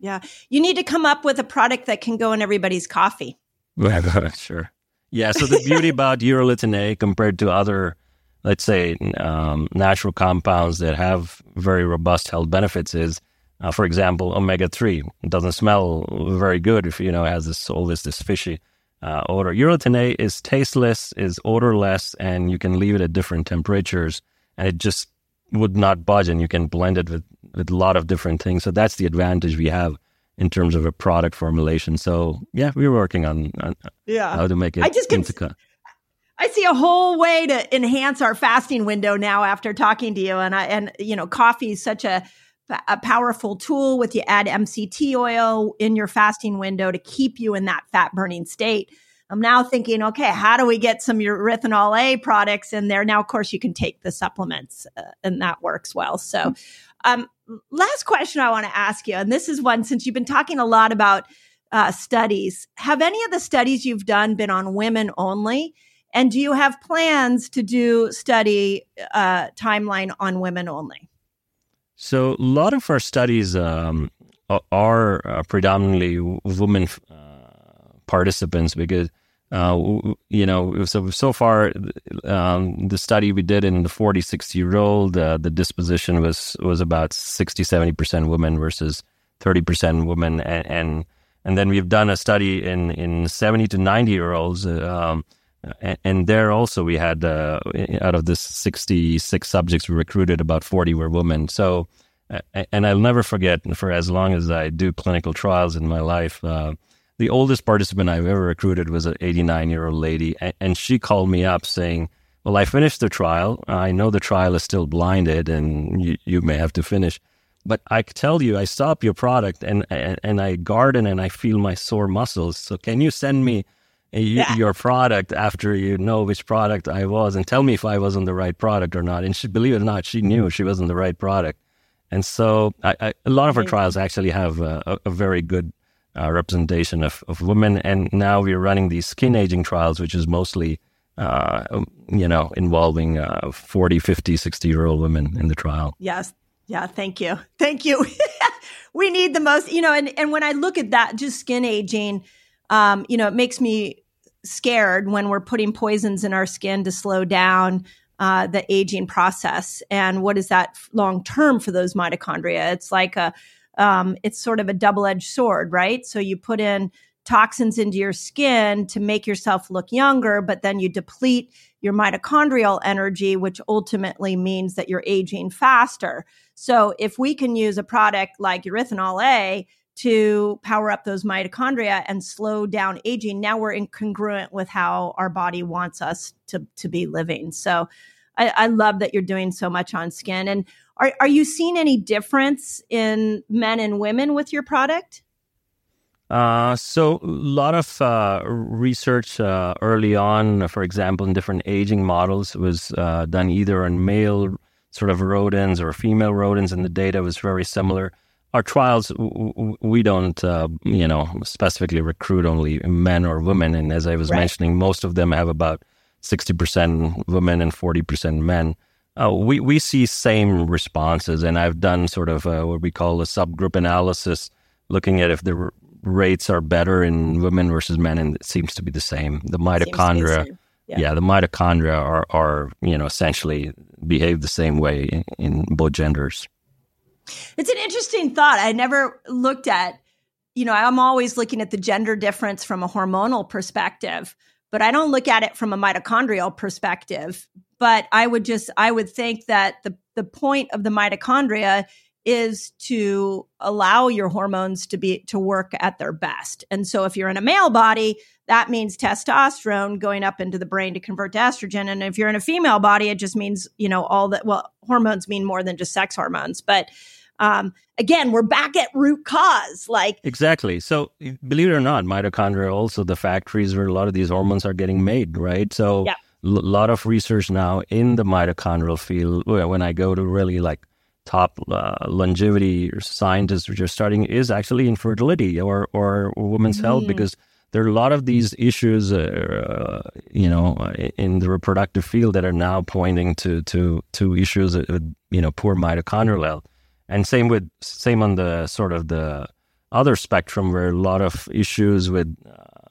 Yeah. You need to come up with a product that can go in everybody's coffee. sure. Yeah. So the beauty about urolithin A compared to other, let's say, um, natural compounds that have very robust health benefits is, uh, for example, omega three. It doesn't smell very good if you know it has this always this fishy uh, odor. Urolithin A is tasteless, is odorless, and you can leave it at different temperatures, and it just would not budge. And you can blend it with with a lot of different things. So that's the advantage we have in terms of a product formulation. So yeah, we're working on, on Yeah. how to make it I just can- into I see a whole way to enhance our fasting window now after talking to you. And I, and, you know, coffee is such a, a powerful tool with you add MCT oil in your fasting window to keep you in that fat burning state. I'm now thinking, okay, how do we get some urolithin A products in there? Now, of course, you can take the supplements uh, and that works well. So, um, last question I want to ask you, and this is one since you've been talking a lot about uh, studies. Have any of the studies you've done been on women only? And do you have plans to do study uh, timeline on women only? So a lot of our studies um, are uh, predominantly women uh, participants because uh, you know so so far um, the study we did in the 40 60 year old uh, the disposition was was about 60 70 percent women versus 30 percent women. And, and and then we've done a study in in 70 to 90 year olds um, and, and there also we had uh, out of the 66 subjects we recruited about 40 were women. So and i'll never forget for as long as i do clinical trials in my life uh, the oldest participant i've ever recruited was an 89 year old lady and, she called me up saying well i finished the trial i know the trial is still blinded and you, you may have to finish but I tell you, I stop your product and, and and I garden and I feel my sore muscles. So can you send me uh, a- Yeah. your product after you know which product I was and tell me if I was on the right product or not? And she, believe it or not, she knew she was on the right product. And so I, I, a lot of our trials actually have a, a very good uh, representation of, of women. And now we're running these skin aging trials, which is mostly, uh, um, you know, involving uh, 40, 50, 60 year old women in the trial. Yes. Yeah. Thank you. Thank you. we need the most, you know, and, and when I look at that, just skin aging, um, you know, it makes me scared when we're putting poisons in our skin to slow down uh, the aging process. And what is that long term for those mitochondria? It's like a, um, it's sort of a double edged sword, right? So you put in toxins into your skin to make yourself look younger, but then you deplete your mitochondrial energy, which ultimately means that you're aging faster. So if we can use a product like urolithin A to power up those mitochondria and slow down aging, now we're incongruent with how our body wants us to, to be living. So I, I love that you're doing so much on skin. And are, are you seeing any difference in men and women with your product? Uh, so a lot of uh, research uh, early on, for example, in different aging models, was uh, done either on male sort of rodents or female rodents, and the data was very similar. Our trials, we don't, uh, you know, specifically recruit only men or women, and as I was right. mentioning, most of them have about sixty percent women and forty percent men. Uh, we we see same responses, and I've done sort of what we call a subgroup analysis, looking at if the rates are better in women versus men, and it seems to be the same. The mitochondria, the yeah. yeah. the mitochondria are, are you know essentially behave the same way in, in both genders. It's an interesting thought. I never looked at. You know, I'm always looking at the gender difference from a hormonal perspective, but I don't look at it from a mitochondrial perspective. But I would just, I would think that the the point of the mitochondria is to allow your hormones to be to work at their best. And so if you're in a male body, that means testosterone going up into the brain to convert to estrogen. And if you're in a female body, it just means, you know, all that well, hormones mean more than just sex hormones. But um, again, we're back at root cause. Like exactly. So believe it or not, mitochondria also the factories where a lot of these hormones are getting made, right? So a lot of research now in the mitochondrial field. When I go to really like top uh, longevity scientists which are starting, is actually infertility or or women's mm. health because there are a lot of these issues, uh, you know, in the reproductive field that are now pointing to to to issues with you know poor mitochondrial health, and same with same on the sort of the other spectrum where a lot of issues with uh,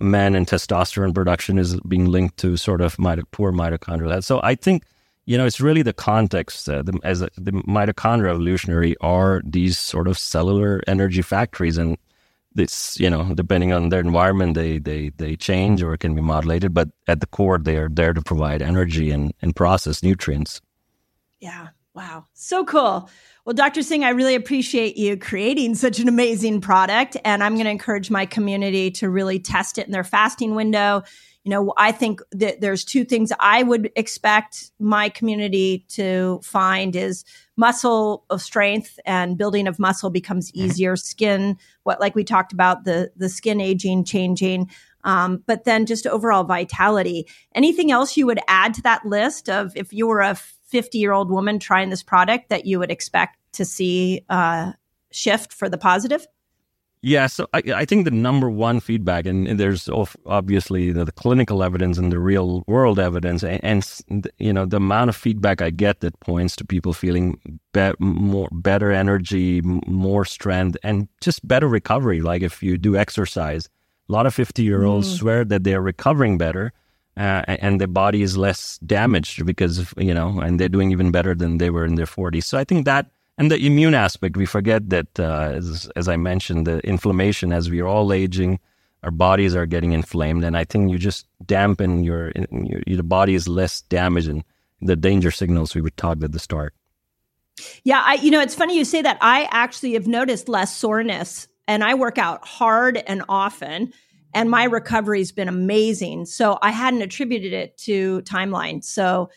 men and testosterone production is being linked to sort of poor mitochondrial health. So I think you know, it's really the context. Uh, the, as a, the mitochondria evolutionary are these sort of cellular energy factories, and this, you know, depending on their environment, they they they change or can be modulated. But at the core, they are there to provide energy and and process nutrients. Yeah. Wow. So cool. Well, Dr. Singh, I really appreciate you creating such an amazing product. And I'm going to encourage my community to really test it in their fasting window you know, I think that there's two things I would expect my community to find is muscle of strength and building of muscle becomes mm-hmm. easier. Skin, what like we talked about the the skin aging, changing, um, but then just overall vitality. Anything else you would add to that list of if you were a 50 year old woman trying this product that you would expect to see uh, shift for the positive? Yeah, so I, I think the number one feedback, and, there's obviously the, the, clinical evidence and the real world evidence, and, and, you know the amount of feedback I get that points to people feeling be- more better energy, more strength, and just better recovery. Like if you do exercise, a lot of fifty year olds mm. swear that they are recovering better. Uh, and their body is less damaged because you know, and they're doing even better than they were in their 40s. So I think that and the immune aspect, we forget that, uh, as, as I mentioned, the inflammation, as we are all aging, our bodies are getting inflamed. And I think you just dampen your, your, your body is less damaged and the danger signals we were talked at the start. Yeah, I you know it's funny you say that. I actually have noticed less soreness and I work out hard and often and my recovery's been amazing. So I hadn't attributed it to timeline. So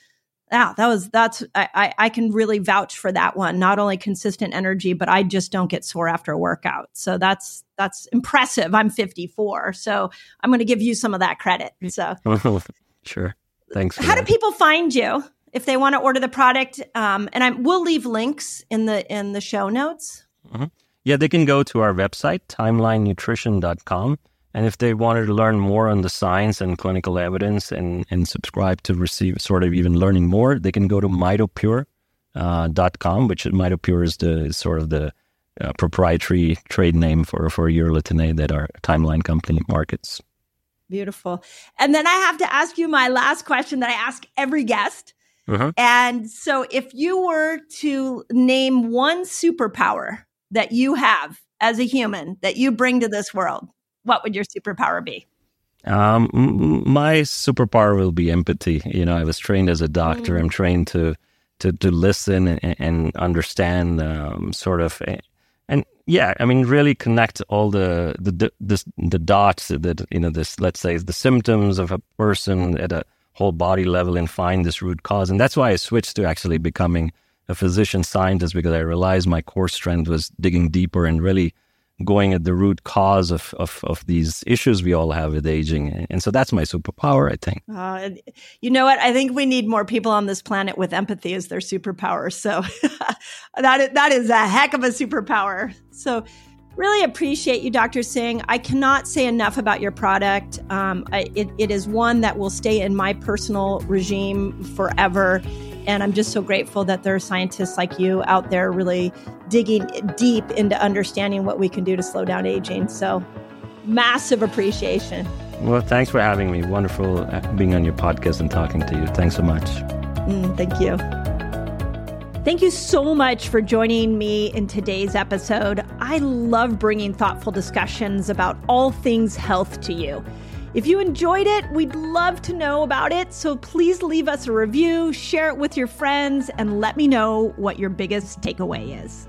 yeah, that was that's I, I can really vouch for that one. Not only consistent energy, but I just don't get sore after a workout. So that's that's impressive. I'm 54, so I'm going to give you some of that credit. So sure, thanks. How that. do people find you if they want to order the product? Um, and I we'll leave links in the in the show notes. Mm-hmm. Yeah, they can go to our website timelinenutrition.com and if they wanted to learn more on the science and clinical evidence and, and subscribe to receive sort of even learning more, they can go to mitopure.com, uh, which mitopure is the is sort of the uh, proprietary trade name for, for urolithin that our timeline company markets. Beautiful. And then I have to ask you my last question that I ask every guest. Uh-huh. And so if you were to name one superpower that you have as a human that you bring to this world, what would your superpower be? Um, my superpower will be empathy. You know, I was trained as a doctor. Mm. I'm trained to to to listen and, and understand, um, sort of, and yeah, I mean, really connect all the the the, the dots that you know this. Let's say is the symptoms of a person at a whole body level and find this root cause. And that's why I switched to actually becoming a physician scientist because I realized my core strength was digging deeper and really going at the root cause of, of, of these issues we all have with aging. And so that's my superpower, I think. Uh, you know what? I think we need more people on this planet with empathy as their superpower. So that, is, that is a heck of a superpower. So really appreciate you, Dr. Singh. I cannot say enough about your product. Um, I, it, it is one that will stay in my personal regime forever. And I'm just so grateful that there are scientists like you out there really digging deep into understanding what we can do to slow down aging. So, massive appreciation. Well, thanks for having me. Wonderful uh, being on your podcast and talking to you. Thanks so much. Mm, thank you. Thank you so much for joining me in today's episode. I love bringing thoughtful discussions about all things health to you. If you enjoyed it, we'd love to know about it. So please leave us a review, share it with your friends, and let me know what your biggest takeaway is.